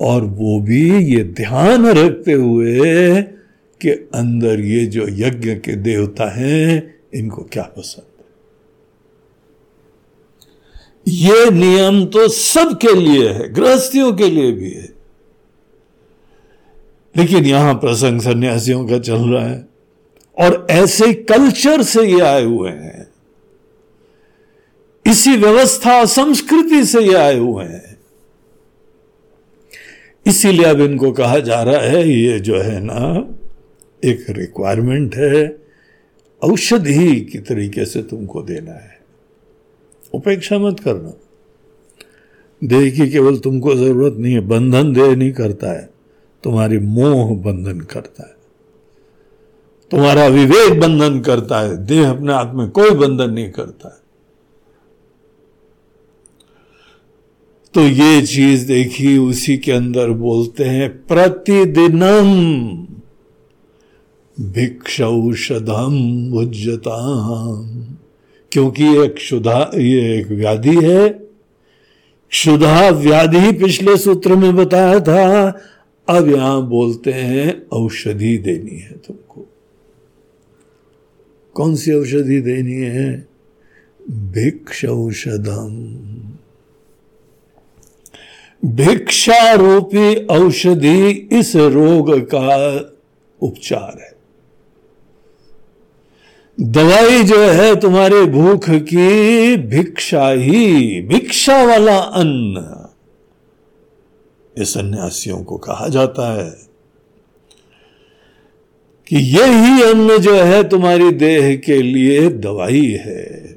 और वो भी ये ध्यान रखते हुए कि अंदर ये जो यज्ञ के देवता हैं इनको क्या पसंद ये नियम तो सबके लिए है, गृहस्थियों के लिए भी है। लेकिन यहाँ प्रसंग सन्यासियों का चल रहा है और ऐसे कल्चर से ये आए हुए हैं। इसी व्यवस्था, संस्कृति से ये आए हुए हैं। इसीलिए अब इनको कहा जा रहा है, ये जो है ना, एक रिक्वायरमेंट है। औषधि की तरीके से तुमको देना है। उपेक्षा मत करना। देह की केवल तुमको ज़रूरत नहीं है, बंधन देह नहीं करता है। तुम्हारी मोह बंधन करता है। तुम्हारा विवेक बंधन करता है। देह अपने आप में कोई बंधन नहीं करता है। तो ये चीज़ देखी उसी के अंदर बोलते हैं, प्रतिदिनम। भिक्षौषधम उज्जता क्योंकि एक क्षुधा, ये एक व्याधि है, क्षुधा व्याधि पिछले सूत्र में बताया था। अब यहाँ बोलते हैं, औषधि देनी है तुमको। कौन सी औषधि देनी है? भिक्ष औषधम भिक्षा रूपी औषधि इस रोग का उपचार है। दवाई जो है तुम्हारे भूख की भिक्षा ही, भिक्षा वाला अन्न। ये सन्यासियों को कहा जाता है कि यही अन्न जो है तुम्हारी देह के लिए दवाई है,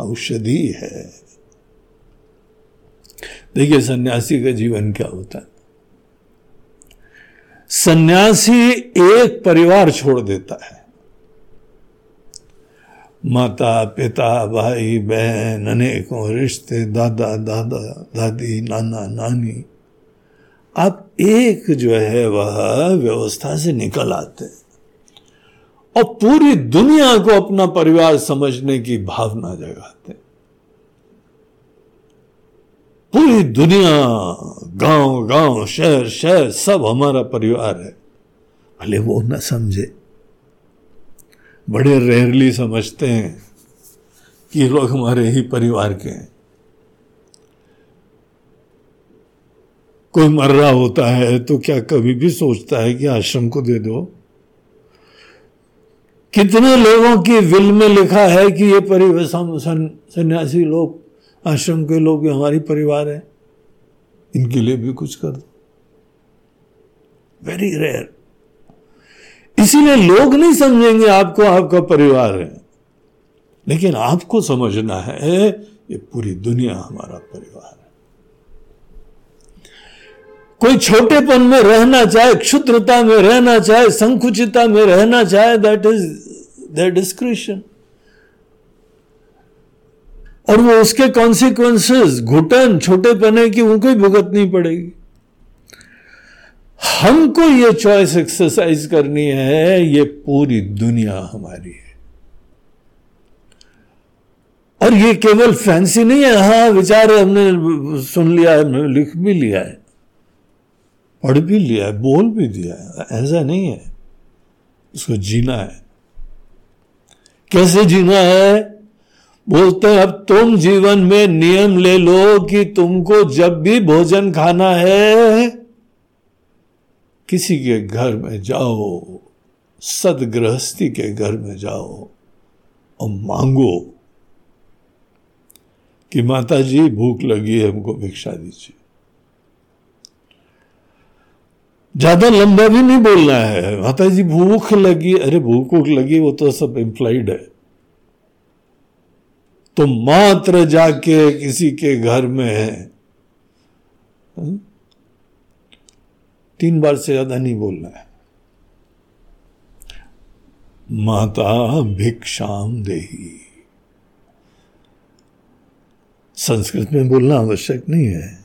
औषधि है। देखिए, सन्यासी का जीवन क्या होता है? सन्यासी एक परिवार छोड़ देता है। माता, पिता, भाई, बहन, अनेकों रिश्ते, दादा दादा, दादी, नाना, नानी। आप एक जो है वह व्यवस्था से निकल आते और पूरी दुनिया को अपना परिवार समझने की भावना जगाते पूरी दुनिया गाँव गाँव शहर शहर सब हमारा परिवार है। भले वो न समझे। बड़े रेयरली समझते हैं कि ये लोग हमारे ही परिवार के हैं। कोई मर रहा होता है तो क्या कभी भी सोचता है कि आश्रम को दे दो? कितने लोगों की विल में लिखा है कि ये परिवार सन्यासी लोग, आश्रम के लोग हमारी परिवार है। इनके लिए भी कुछ कर दो। वेरी रेयर इसीलिए लोग नहीं समझेंगे आपको, आपका परिवार है। लेकिन आपको समझना है, ये पूरी दुनिया हमारा परिवार है। कोई छोटेपन में रहना चाहे, क्षुद्रता में रहना चाहे, संकुचिता में रहना चाहे दैट इज़ दैट डिस्क्रिप्शन और वो उसके कॉन्सिक्वेंसेस घुटन छोटे पने की उनको ही भुगतनी पड़ेगी। हमको ये चॉइस एक्सरसाइज करनी है, ये पूरी दुनिया हमारी है। और ये केवल फैंसी नहीं है हाँ विचार हमने सुन लिया है लिख भी लिया है, पढ़ भी लिया है, बोल भी दिया है, ऐसा नहीं है। उसको जीना है। कैसे जीना है? बोलते हैं, अब तुम जीवन में नियम ले लो कि तुमको जब भी भोजन खाना है किसी के घर में जाओ सदगृहस्थी के घर में जाओ और मांगो कि माता जी भूख लगी है हमको भिक्षा दीजिए। ज़्यादा लंबा भी नहीं बोलना है। माता जी भूख लगी अरे भूख भूख लगी वो तो सब इंप्लाइड है। तो मात्र जाके किसी के घर में हम्म, तीन बार से ज़्यादा नहीं बोलना है। माता भिक्षाम देही। संस्कृत में बोलना आवश्यक नहीं है।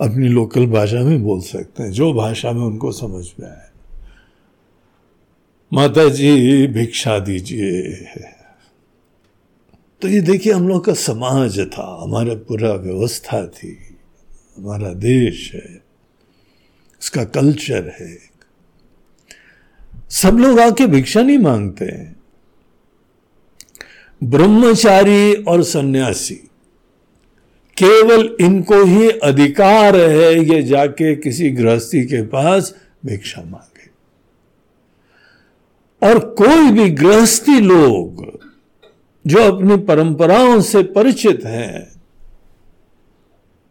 अपनी लोकल भाषा में बोल सकते हैं, जो भाषा में उनको समझ में आए। माता जी भिक्षा दीजिए। तो ये देखिए, हम लोग का समाज था, हमारा पूरा व्यवस्था थी, हमारा देश है। उसका कल्चर है सब लोग आके भिक्षा नहीं मांगते। हैं ब्रह्मचारी और सन्यासी, केवल इनको ही अधिकार है ये जाके किसी गृहस्थी के पास भिक्षा मांगे। और कोई भी गृहस्थी लोग जो अपनी परंपराओं से परिचित हैं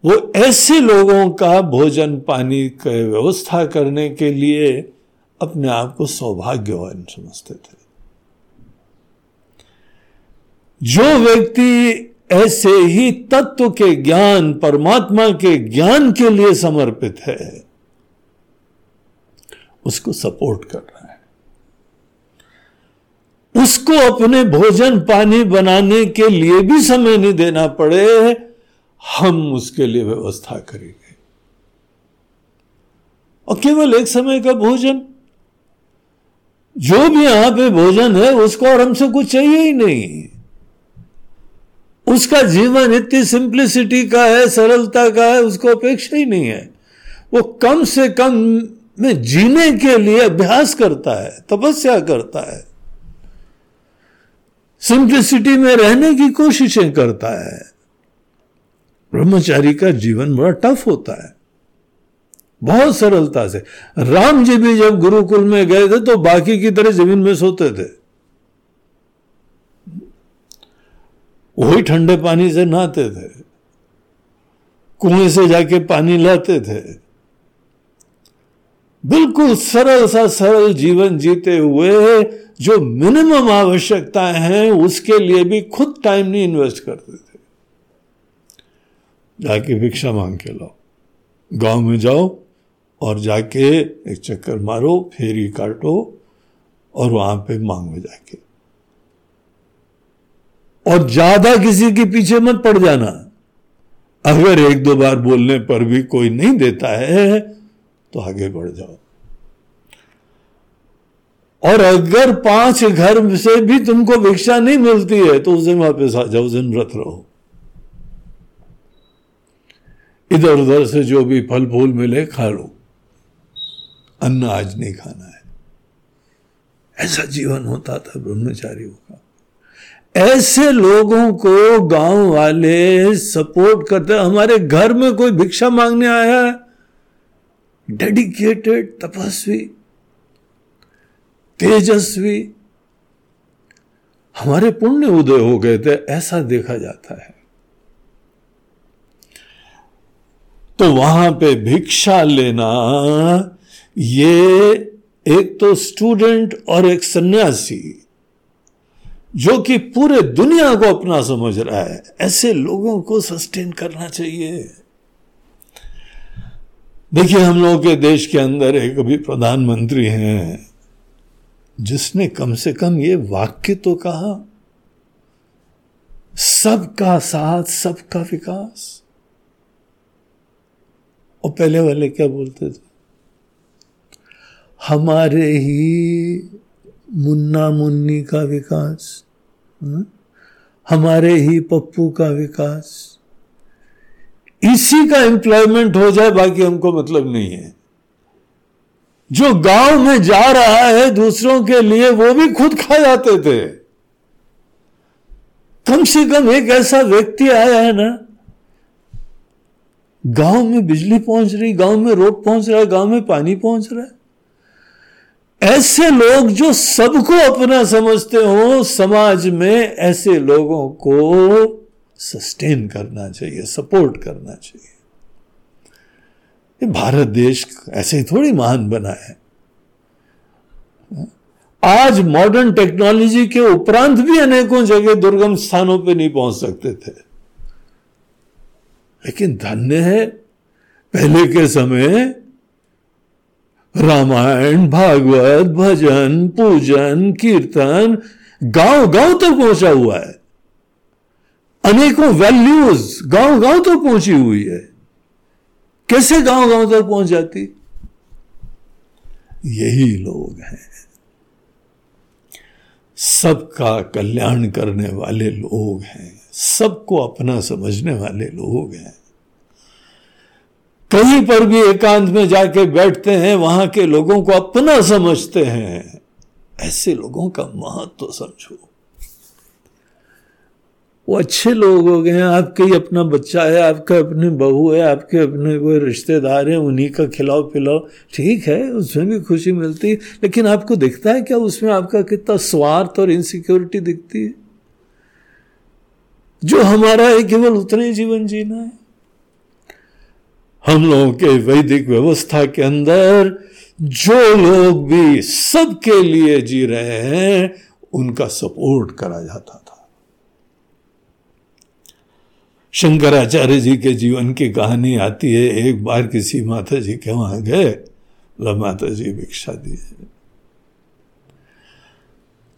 वो ऐसे लोगों का भोजन पानी की व्यवस्था करने के लिए अपने आप को सौभाग्यवान समझते थे। जो व्यक्ति ऐसे ही तत्व के ज्ञान, परमात्मा के ज्ञान के लिए समर्पित है, उसको सपोर्ट कर रहा है। उसको अपने भोजन पानी बनाने के लिए भी समय नहीं देना पड़े। हम उसके लिए व्यवस्था करेंगे। और केवल एक समय का भोजन, जो भी यहाँ पे भोजन है, उसको और हमसे कुछ चाहिए ही नहीं। उसका जीवन इतनी सिंप्लिसिटी का है, सरलता का है, उसको अपेक्षा ही नहीं है। वो कम से कम में जीने के लिए अभ्यास करता है, तपस्या करता है। सिंप्लिसिटी में रहने की कोशिशें करता है। ब्रह्मचारी का जीवन बड़ा टफ होता है। बहुत सरलता से। राम जी भी जब गुरुकुल में गए थे तो बाकी की तरह ज़मीन में सोते थे। वही ठंडे पानी से नहाते थे। कुएँ से जाके पानी लाते थे। बिल्कुल सरल सा सरल जीवन जीते हुए जो मिनिमम आवश्यकताएँ हैं, उसके लिए भी खुद टाइम नहीं इन्वेस्ट करते जाके भिक्षा मांग के लाओ। गाँव में जाओ और जाके एक चक्कर मारो, फेरी काटो और वहाँ पे मांगो जाके। और ज़्यादा किसी के पीछे मत पड़ जाना। अगर एक दो बार बोलने पर भी कोई नहीं देता है तो आगे बढ़ जाओ। और अगर पाँच घर से भी तुमको भिक्षा नहीं मिलती है तो उस दिन वापस आ जाओ, उस दिन व्रत रहो। इधर उधर से जो भी फल फूल मिले खा लो। अन्न आज नहीं खाना है। ऐसा जीवन होता था ब्रह्मचारियों का। ऐसे लोगों को गाँव वाले सपोर्ट करते, हमारे घर में कोई भिक्षा मांगने आया है डेडिकेटेड तपस्वी, तेजस्वी, हमारे पुण्य उदय हो गए थे, ऐसा देखा जाता है। तो वहाँ पे भिक्षा लेना, ये एक तो स्टूडेंट और एक सन्यासी, जो कि पूरे दुनिया को अपना समझ रहा है, ऐसे लोगों को सस्टेन करना चाहिए। देखिए, हम लोगों के देश के अंदर एक अभी प्रधानमंत्री हैं, जिसने कम से कम ये वाक्य तो कहा, सबका साथ, सबका विकास। और पहले वाले क्या बोलते थे? हमारे ही मुन्ना मुन्नी का विकास हम्म? हमारे ही पप्पू का विकास। इसी का एम्प्लॉयमेंट हो जाए, बाकी हमको मतलब नहीं है। जो गाँव में जा रहा है दूसरों के लिए, वो भी खुद खा जाते थे। कम से कम एक ऐसा व्यक्ति आया है ना गाँव में बिजली पहुँच रही, गाँव में रोड पहुँच रहा है गाँव में पानी पहुँच रहा है। ऐसे लोग जो सबको अपना समझते हो, समाज में ऐसे लोगों को सस्टेन करना चाहिए सपोर्ट करना चाहिए। ये भारत देश ऐसे ही थोड़ी महान बना है। आज मॉडर्न टेक्नोलॉजी के उपरांत भी अनेकों जगह दुर्गम स्थानों पे नहीं पहुँच सकते थे। लेकिन धन्य है। पहले के समय रामायण, भागवत, भजन, पूजन, कीर्तन गाँव गाँव तक तो पहुँचा हुआ है। अनेकों वैल्यूज़ गाँव गाँव तक पहुँची हुई है। कैसे गाँव गाँव तक पहुँच जाती? यही लोग हैं। सबका कल्याण करने वाले लोग हैं। सबको अपना समझने वाले लोग हैं। कहीं पर भी एकांत में जाके बैठते हैं, वहाँ के लोगों को अपना समझते हैं। ऐसे लोगों का महत्व तो समझो। वो अच्छे लोग हो गए हैं, आपके ही अपना बच्चा है, आपका अपनी बहू है, आपके अपने कोई रिश्तेदार हैं, उन्हीं का खिलाओ पिलाओ, ठीक है, उसमें भी खुशी मिलती है, लेकिन आपको दिखता है क्या उसमें आपका कितना स्वार्थ और इनसिक्योरिटी दिखती है? जो हमारा है केवल उतना ही जीवन जीना है। हम लोगों के वैदिक व्यवस्था के अंदर जो लोग भी सबके लिए जी रहे हैं, उनका सपोर्ट करा जाता था। शंकराचार्य जी के जीवन की कहानी आती है, एक बार किसी माता जी के वहाँ गए माता जी भिक्षा दी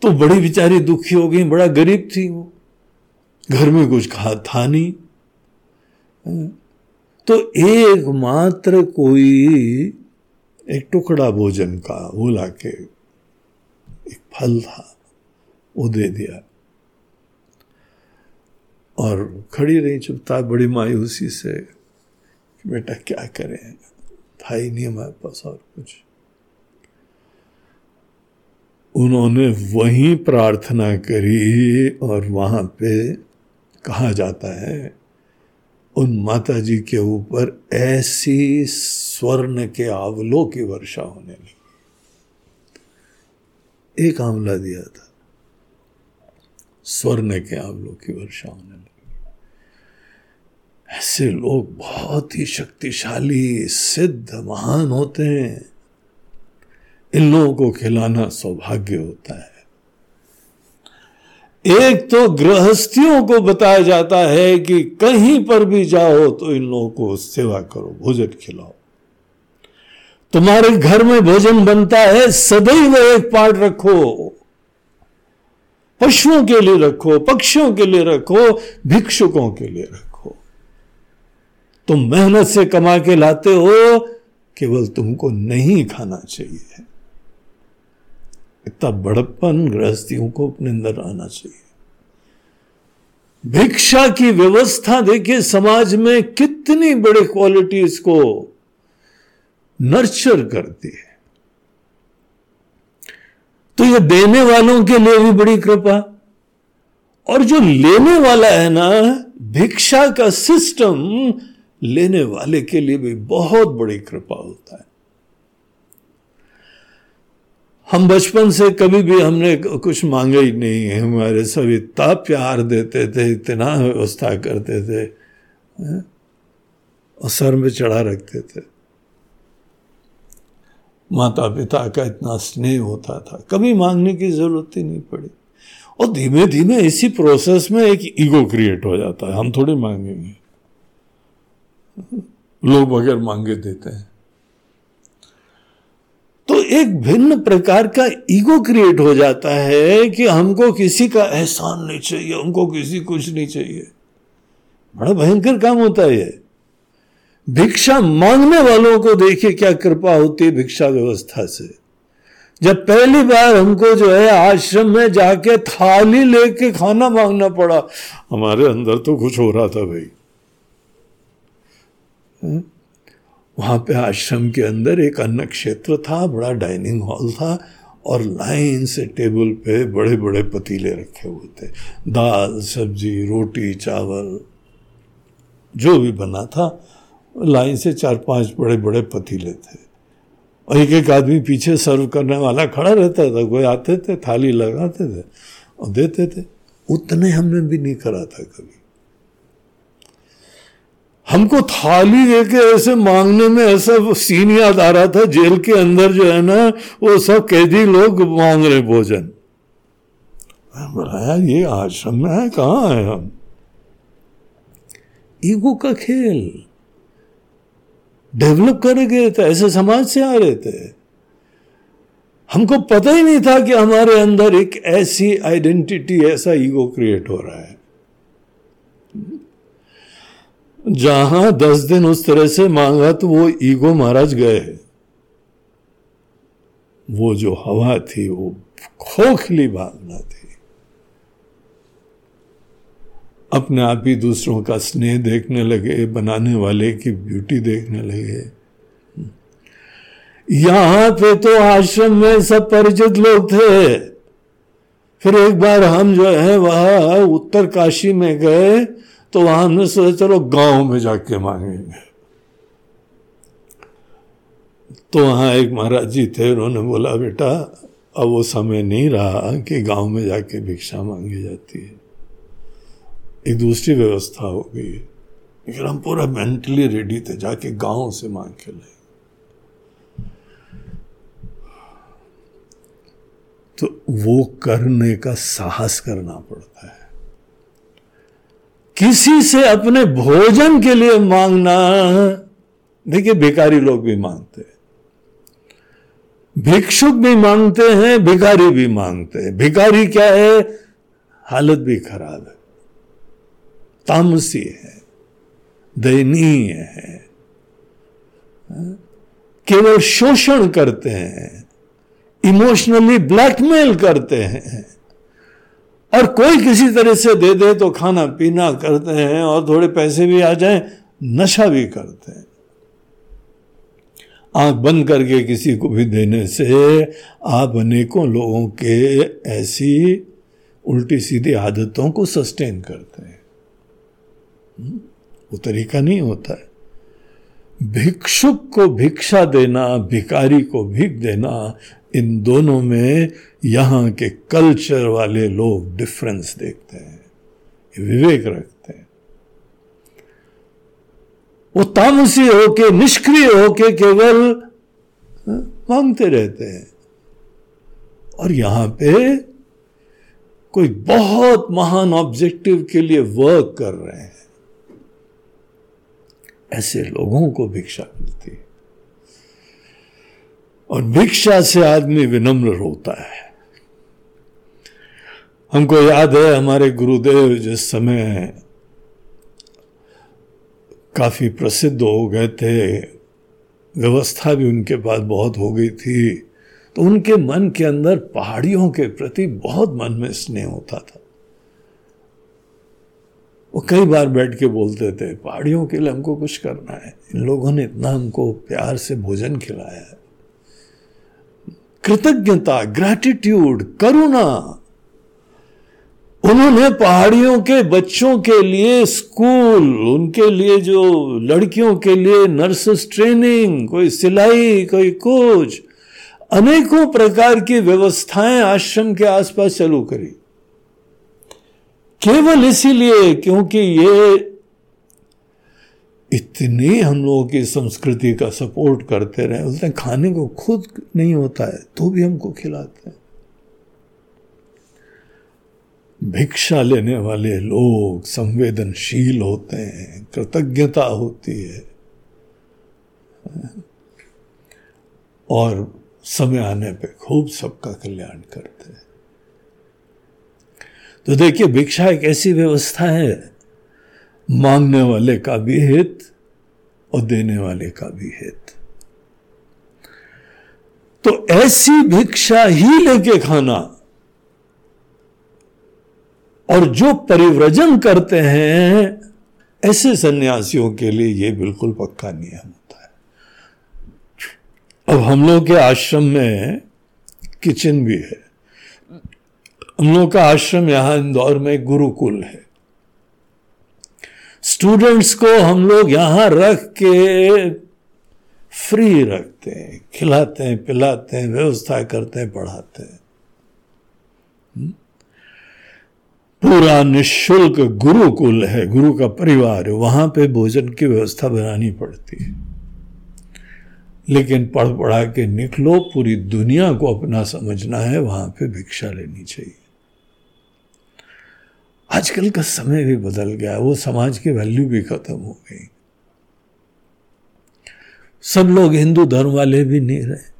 तो बड़ी बेचारी दुखी हो गई, बड़ा गरीब थी वो। घर में कुछ खा, था नहीं। तो एक मात्र कोई एक टुकड़ा भोजन का वो लाके एक फल था, वो दे दिया। और खड़ी रही चुपता बड़ी मायूसी से कि बेटा क्या करें? था ही नहीं हमारे पास और कुछ। उन्होंने वहीं प्रार्थना करी और वहाँ पे कहा जाता है उन माता जी के ऊपर ऐसी स्वर्ण के आवलों की वर्षा होने लगी। एक आंवला दिया था। स्वर्ण के आवलों की वर्षा होने लगी। ऐसे लोग बहुत ही शक्तिशाली, सिद्ध, महान होते हैं। इन लोगों को खिलाना सौभाग्य होता है। एक तो गृहस्थियों को बताया जाता है कि कहीं पर भी जाओ तो इन लोगों को सेवा करो, भोजन खिलाओ। तुम्हारे घर में भोजन बनता है, सदैव एक पार्ट रखो। पशुओं के लिए रखो, पक्षियों के लिए रखो, भिक्षुकों के लिए रखो। तुम मेहनत से कमा के लाते हो, केवल तुमको नहीं खाना चाहिए। इतना बड़प्पन गृहस्थियों को अपने अंदर आना चाहिए। भिक्षा की व्यवस्था देखिए, समाज में कितनी बड़ी क्वालिटीज को नर्चर करती है। तो ये देने वालों के लिए भी बड़ी कृपा। और जो लेने वाला है ना, भिक्षा का सिस्टम लेने वाले के लिए भी बहुत बड़ी कृपा होता है। हम बचपन से कभी भी हमने कुछ मांगा ही नहीं है हमारे सब इतना प्यार देते थे, इतना व्यवस्था करते थे और सर में चढ़ा रखते थे। माता पिता का इतना स्नेह होता था, कभी मांगने की ज़रूरत ही नहीं पड़ी। और धीमे धीमे इसी प्रोसेस में एक ईगो क्रिएट हो जाता है, हम थोड़ी मांगेंगे। लोग बगैर मांगे देते हैं। तो एक भिन्न प्रकार का ईगो क्रिएट हो जाता है कि हमको किसी का एहसान नहीं चाहिए, हमको किसी कुछ नहीं चाहिए। बड़ा भयंकर काम होता है भिक्षा मांगने वालों को देखिए क्या कृपा होती है भिक्षा व्यवस्था से। जब पहली बार हमको जो है आश्रम में जाके थाली लेके खाना मांगना पड़ा, हमारे अंदर तो कुछ हो रहा था भाई। वहाँ पे आश्रम के अंदर एक अन्न क्षेत्र था, बड़ा डाइनिंग हॉल था और लाइन से टेबल पे बड़े बड़े पतीले रखे हुए थे। दाल, सब्ज़ी, रोटी, चावल, जो भी बना था, लाइन से चार पाँच बड़े बड़े पतीले थे। और एक एक आदमी पीछे सर्व करने वाला खड़ा रहता था, कोई आते थे, थाली लगाते थे और देते थे। उतने हमने भी नहीं करा था कभी। हमको थाली देके ऐसे मांगने में ऐसा सीन याद आ रहा था, जेल के अंदर जो है ना, वो सब कैदी लोग मांग रहे भोजन। बोला ये आश्रम में है, कहाँ है हम? ईगो का खेल। डेवलप कर गए थे, ऐसे समाज से आ रहे थे। हमको पता ही नहीं था कि हमारे अंदर एक ऐसी आइडेंटिटी ऐसा ईगो क्रिएट हो रहा है। जहाँ दस दिन उस तरह से मांगा तो वो ईगो महाराज गए। वो जो हवा थी, वो खोखली भावना थी। अपने आप ही दूसरों का स्नेह देखने लगे, बनाने वाले की ब्यूटी देखने लगे। यहाँ पे तो आश्रम में सब परिचित लोग थे। फिर एक बार हम जो है, वह उत्तर काशी में गए। तो वहाँ हमने सोचा, चलो गाँव में जाके मांगेंगे। तो वहाँ एक महाराज जी थे, उन्होंने बोला, बेटा, अब वो समय नहीं रहा कि गाँव में जाके भिक्षा मांगी जाती है। एक दूसरी व्यवस्था हो गई लेकिन हम पूरा मेंटली रेडी थे, जाके गाँव से मांग के लाए तो वो करने का साहस करना पड़ता है। किसी से अपने भोजन के लिए मांगना। देखिए भिकारी लोग भी मांगते हैं। भिक्षुक भी मांगते हैं, भिखारी भी मांगते हैं। भिखारी क्या है? हालत भी खराब है। तामसी है, दयनीय है। केवल शोषण करते हैं, इमोशनली ब्लैकमेल करते हैं। और कोई किसी तरह से दे दे तो खाना पीना करते हैं और थोड़े पैसे भी आ जाएँ नशा भी करते हैं। आँख बंद करके किसी को भी देने से आप अनेकों लोगों के ऐसी उल्टी सीधी आदतों को सस्टेन करते हैं। हम्म, वो तरीका नहीं होता है। भिक्षुक को भिक्षा देना भिकारी को भिक देना इन दोनों में यहाँ के कल्चर वाले लोग डिफरेंस देखते हैं विवेक रखते हैं। वो तामसी होके निष्क्रिय होके केवल हाँ, मांगते रहते हैं। और यहाँ पे कोई बहुत महान ऑब्जेक्टिव के लिए वर्क कर रहे हैं। ऐसे लोगों को भिक्षा मिलती है। और भिक्षा से आदमी विनम्र होता है। हमको याद है हमारे गुरुदेव जिस समय काफ़ी प्रसिद्ध हो गए थे, व्यवस्था भी उनके पास बहुत हो गई थी तो उनके मन के अंदर पहाड़ियों के प्रति बहुत मन में स्नेह होता था। वो कई बार बैठ के बोलते थे, पहाड़ियों के लिए हमको कुछ करना है। इन लोगों ने इतना हमको प्यार से भोजन खिलाया है। कृतज्ञता ग्रैटिट्यूड करुणा उन्होंने पहाड़ियों के बच्चों के लिए स्कूल, उनके लिए जो लड़कियों के लिए नर्सेस ट्रेनिंग कोई सिलाई, कोई कोच अनेकों प्रकार की व्यवस्थाएँ आश्रम के आसपास चालू करी। केवल इसीलिए क्योंकि ये इतनी हम लोगों की संस्कृति का सपोर्ट करते रहे उसने खाने को खुद नहीं होता है तो भी हमको खिलाते हैं। भिक्षा लेने वाले लोग संवेदनशील होते हैं, कृतज्ञता होती है। और समय आने पे खूब सबका कल्याण करते हैं। तो देखिए, भिक्षा एक ऐसी व्यवस्था है, मांगने वाले का भी हित और देने वाले का भी हित। तो ऐसी भिक्षा ही लेके खाना और जो परिव्रजन करते हैं, ऐसे सन्यासियों के लिए यह बिल्कुल पक्का नियम होता है। अब हम लोग के आश्रम में किचन भी है। हम लोग का आश्रम यहाँ इंदौर में गुरुकुल है। स्टूडेंट्स को हम लोग यहाँ रख के फ्री रखते हैं, खिलाते हैं, पिलाते हैं, व्यवस्था करते हैं, पढ़ाते हैं। पूरा निशुल्क गुरुकुल है, गुरु का परिवार है, वहाँ पे भोजन की व्यवस्था बनानी पड़ती है। लेकिन पढ़ पढ़ा के निकलो, पूरी दुनिया को अपना समझना है, वहाँ पे भिक्षा लेनी चाहिए। आजकल का समय भी बदल गया, वो समाज की वैल्यू भी खत्म हो गई। सब लोग हिंदू धर्म वाले भी नहीं रहे।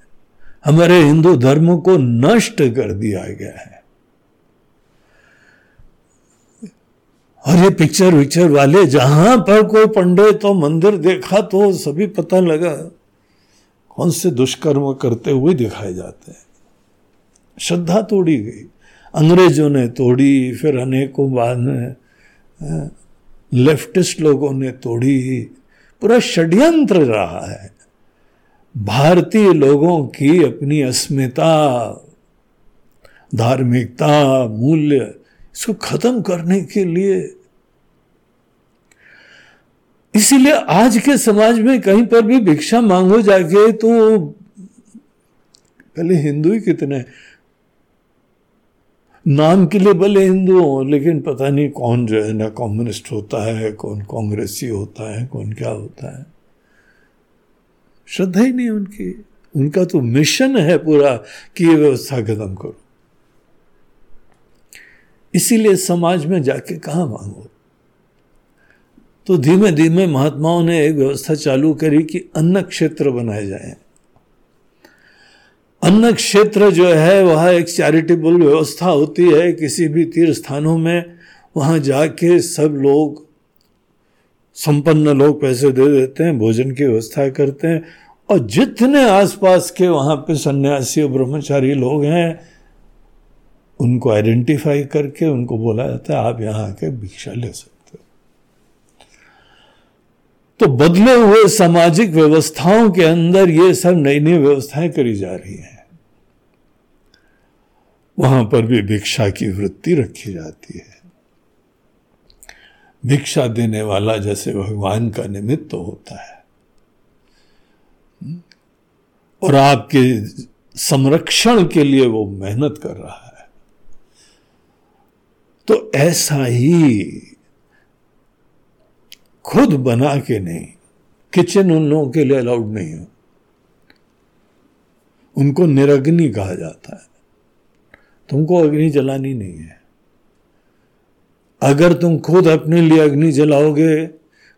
हमारे हिंदू धर्म को नष्ट कर दिया गया है। और ये पिक्चर विक्चर वाले, जहाँ पर कोई पंडित तो मंदिर देखा तो सभी पता लगा, कौन से दुष्कर्म करते हुए दिखाए जाते हैं। श्रद्धा तोड़ी गई। अंग्रेज़ों ने तोड़ी, फिर अनेकों बाद में लेफ्टिस्ट लोगों ने तोड़ी। पूरा षड्यंत्र रहा है। भारतीय लोगों की अपनी अस्मिता, धार्मिकता, मूल्य इसको खत्म करने के लिए। इसीलिए आज के समाज में कहीं पर भी भिक्षा मांगो जाके तो पहले हिंदू ही कितने नाम के लिए भले हिंदू हो, लेकिन पता नहीं कौन जो है ना कम्युनिस्ट होता है, कौन कांग्रेसी होता है, कौन क्या होता है। श्रद्धा ही नहीं उनकी। उनका तो मिशन है पूरा कि ये व्यवस्था खत्म करो। इसीलिए समाज में जाके कहा मांगो? तो धीमे धीमे महात्माओं ने एक व्यवस्था चालू करी कि अन्न क्षेत्र बनाए जाए। अन्न क्षेत्र जो है, वह एक चैरिटेबल व्यवस्था होती है, किसी भी तीर्थ स्थानों में, वहाँ जाके सब लोग, संपन्न लोग पैसे दे देते हैं, भोजन की व्यवस्था करते हैं। और जितने आसपास के वहाँ पे सन्यासी और ब्रह्मचारी लोग हैं उनको आइडेंटिफाई करके उनको बोला जाता है, आप यहाँ आके भिक्षा ले सकते हो। तो बदले हुए सामाजिक व्यवस्थाओं के अंदर ये सब नई नई व्यवस्थाएँ करी जा रही हैं। वहाँ पर भी भिक्षा की वृत्ति रखी जाती है। भिक्षा देने वाला जैसे भगवान का निमित्त तो होता है। और आपके संरक्षण के लिए वो मेहनत कर रहा है। तो ऐसा ही खुद बना के नहीं, किचन उन लोगों के लिए अलाउड नहीं हो। उनको निरग्नि कहा जाता है। तुमको अग्नि जलानी नहीं है। अगर तुम खुद अपने लिए अग्नि जलाओगे,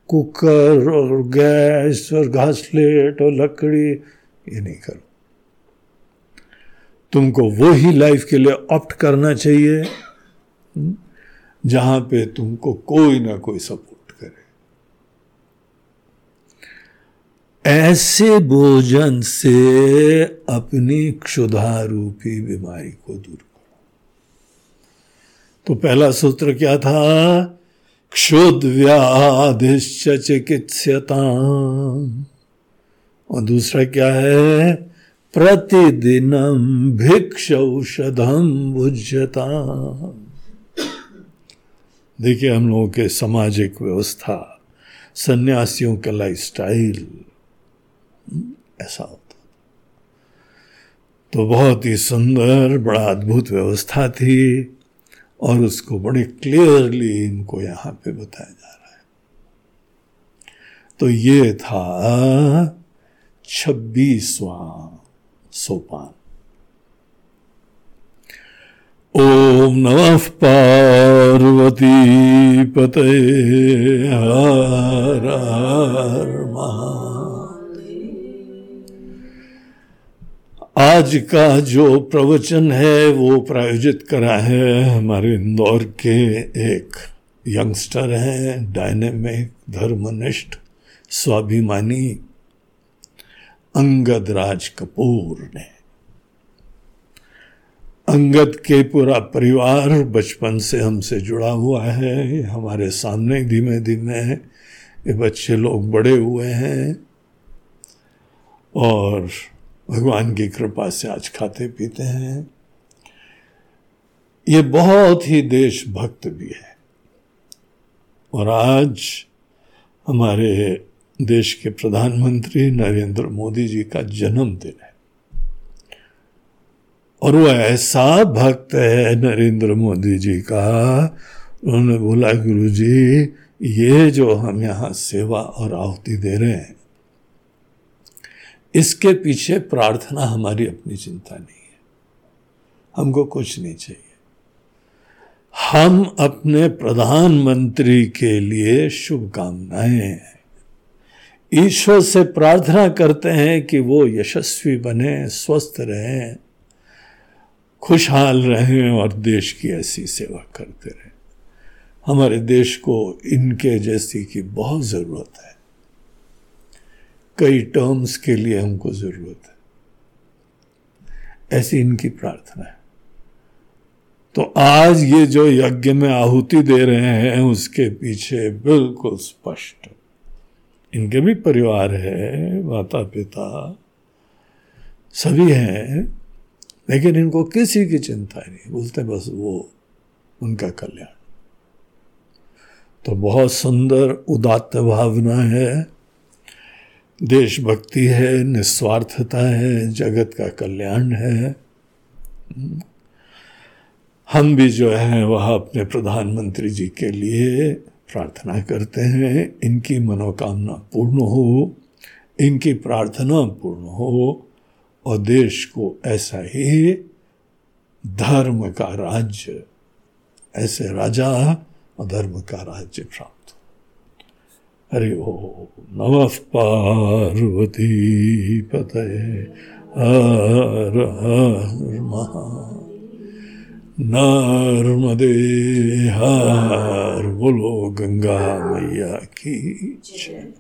कुकर और गैस और घासलेट और लकड़ी, ये नहीं करो। तुमको वो ही लाइफ के लिए ऑप्ट करना चाहिए। जहाँ पे तुमको कोई ना कोई सपोर्ट करे। ऐसे भोजन से अपनी क्षुधा रूपी बीमारी को दूर करो। तो पहला सूत्र क्या था? क्षुद व्याधिश्च चिकित्सता और दूसरा क्या है? प्रतिदिनम भिक्ष औषधम भुजता देखिए, हम लोगों के सामाजिक व्यवस्था, सन्यासियों का लाइफ स्टाइल ऐसा होता तो बहुत ही सुंदर, बड़ा अद्भुत व्यवस्था थी और उसको बड़े क्लियरली इनको यहाँ पे बताया जा रहा है। तो ये था छब्बीसवा सोपान। ओम नमः पार्वती पते हर आज का जो प्रवचन है, वो प्रायोजित करा है हमारे इंदौर के एक यंगस्टर हैं, डायनेमिक धर्मनिष्ठ, स्वाभिमानी अंगद राज कपूर ने। अंगद के पूरा परिवार बचपन से हमसे जुड़ा हुआ है। हमारे सामने धीमे धीमे ये बच्चे लोग बड़े हुए हैं। और भगवान की कृपा से आज खाते पीते हैं। ये बहुत ही देशभक्त भी है। और आज हमारे देश के प्रधानमंत्री नरेंद्र मोदी जी का जन्मदिन है। और वो ऐसा भक्त है नरेंद्र मोदी जी का। उन्होंने बोला गुरु जी ये जो हम यहाँ सेवा और आहुति दे रहे हैं, इसके पीछे प्रार्थना हमारी अपनी चिंता नहीं है। हमको कुछ नहीं चाहिए। हम अपने प्रधानमंत्री के लिए शुभकामनाएँ ईश्वर से प्रार्थना करते हैं कि वो यशस्वी बने, स्वस्थ रहें। खुशहाल रहें और देश की ऐसी सेवा करते रहें। हमारे देश को इनके जैसी की बहुत ज़रूरत है। कई टर्म्स के लिए हमको ज़रूरत है। ऐसी इनकी प्रार्थना है। तो आज ये जो यज्ञ में आहुति दे रहे हैं, उसके पीछे बिल्कुल स्पष्ट। इनके भी परिवार है माता पिता सभी हैं। लेकिन इनको किसी की चिंता नहीं। बोलते बस वो, उनका कल्याण। तो बहुत सुंदर, उदात्त भावना है। देशभक्ति है, निस्वार्थता है, जगत का कल्याण है। हम भी जो है, वह अपने प्रधानमंत्री जी के लिए प्रार्थना करते हैं। इनकी मनोकामना पूर्ण हो, इनकी प्रार्थना पूर्ण हो। और देश को ऐसा ही धर्म का राज्य, ऐसे राजा और धर्म का राज्य प्राप्त हरि ओ नम पार्वती पते हर महा नर्मदे हर बोलो गंगा मैया की जय।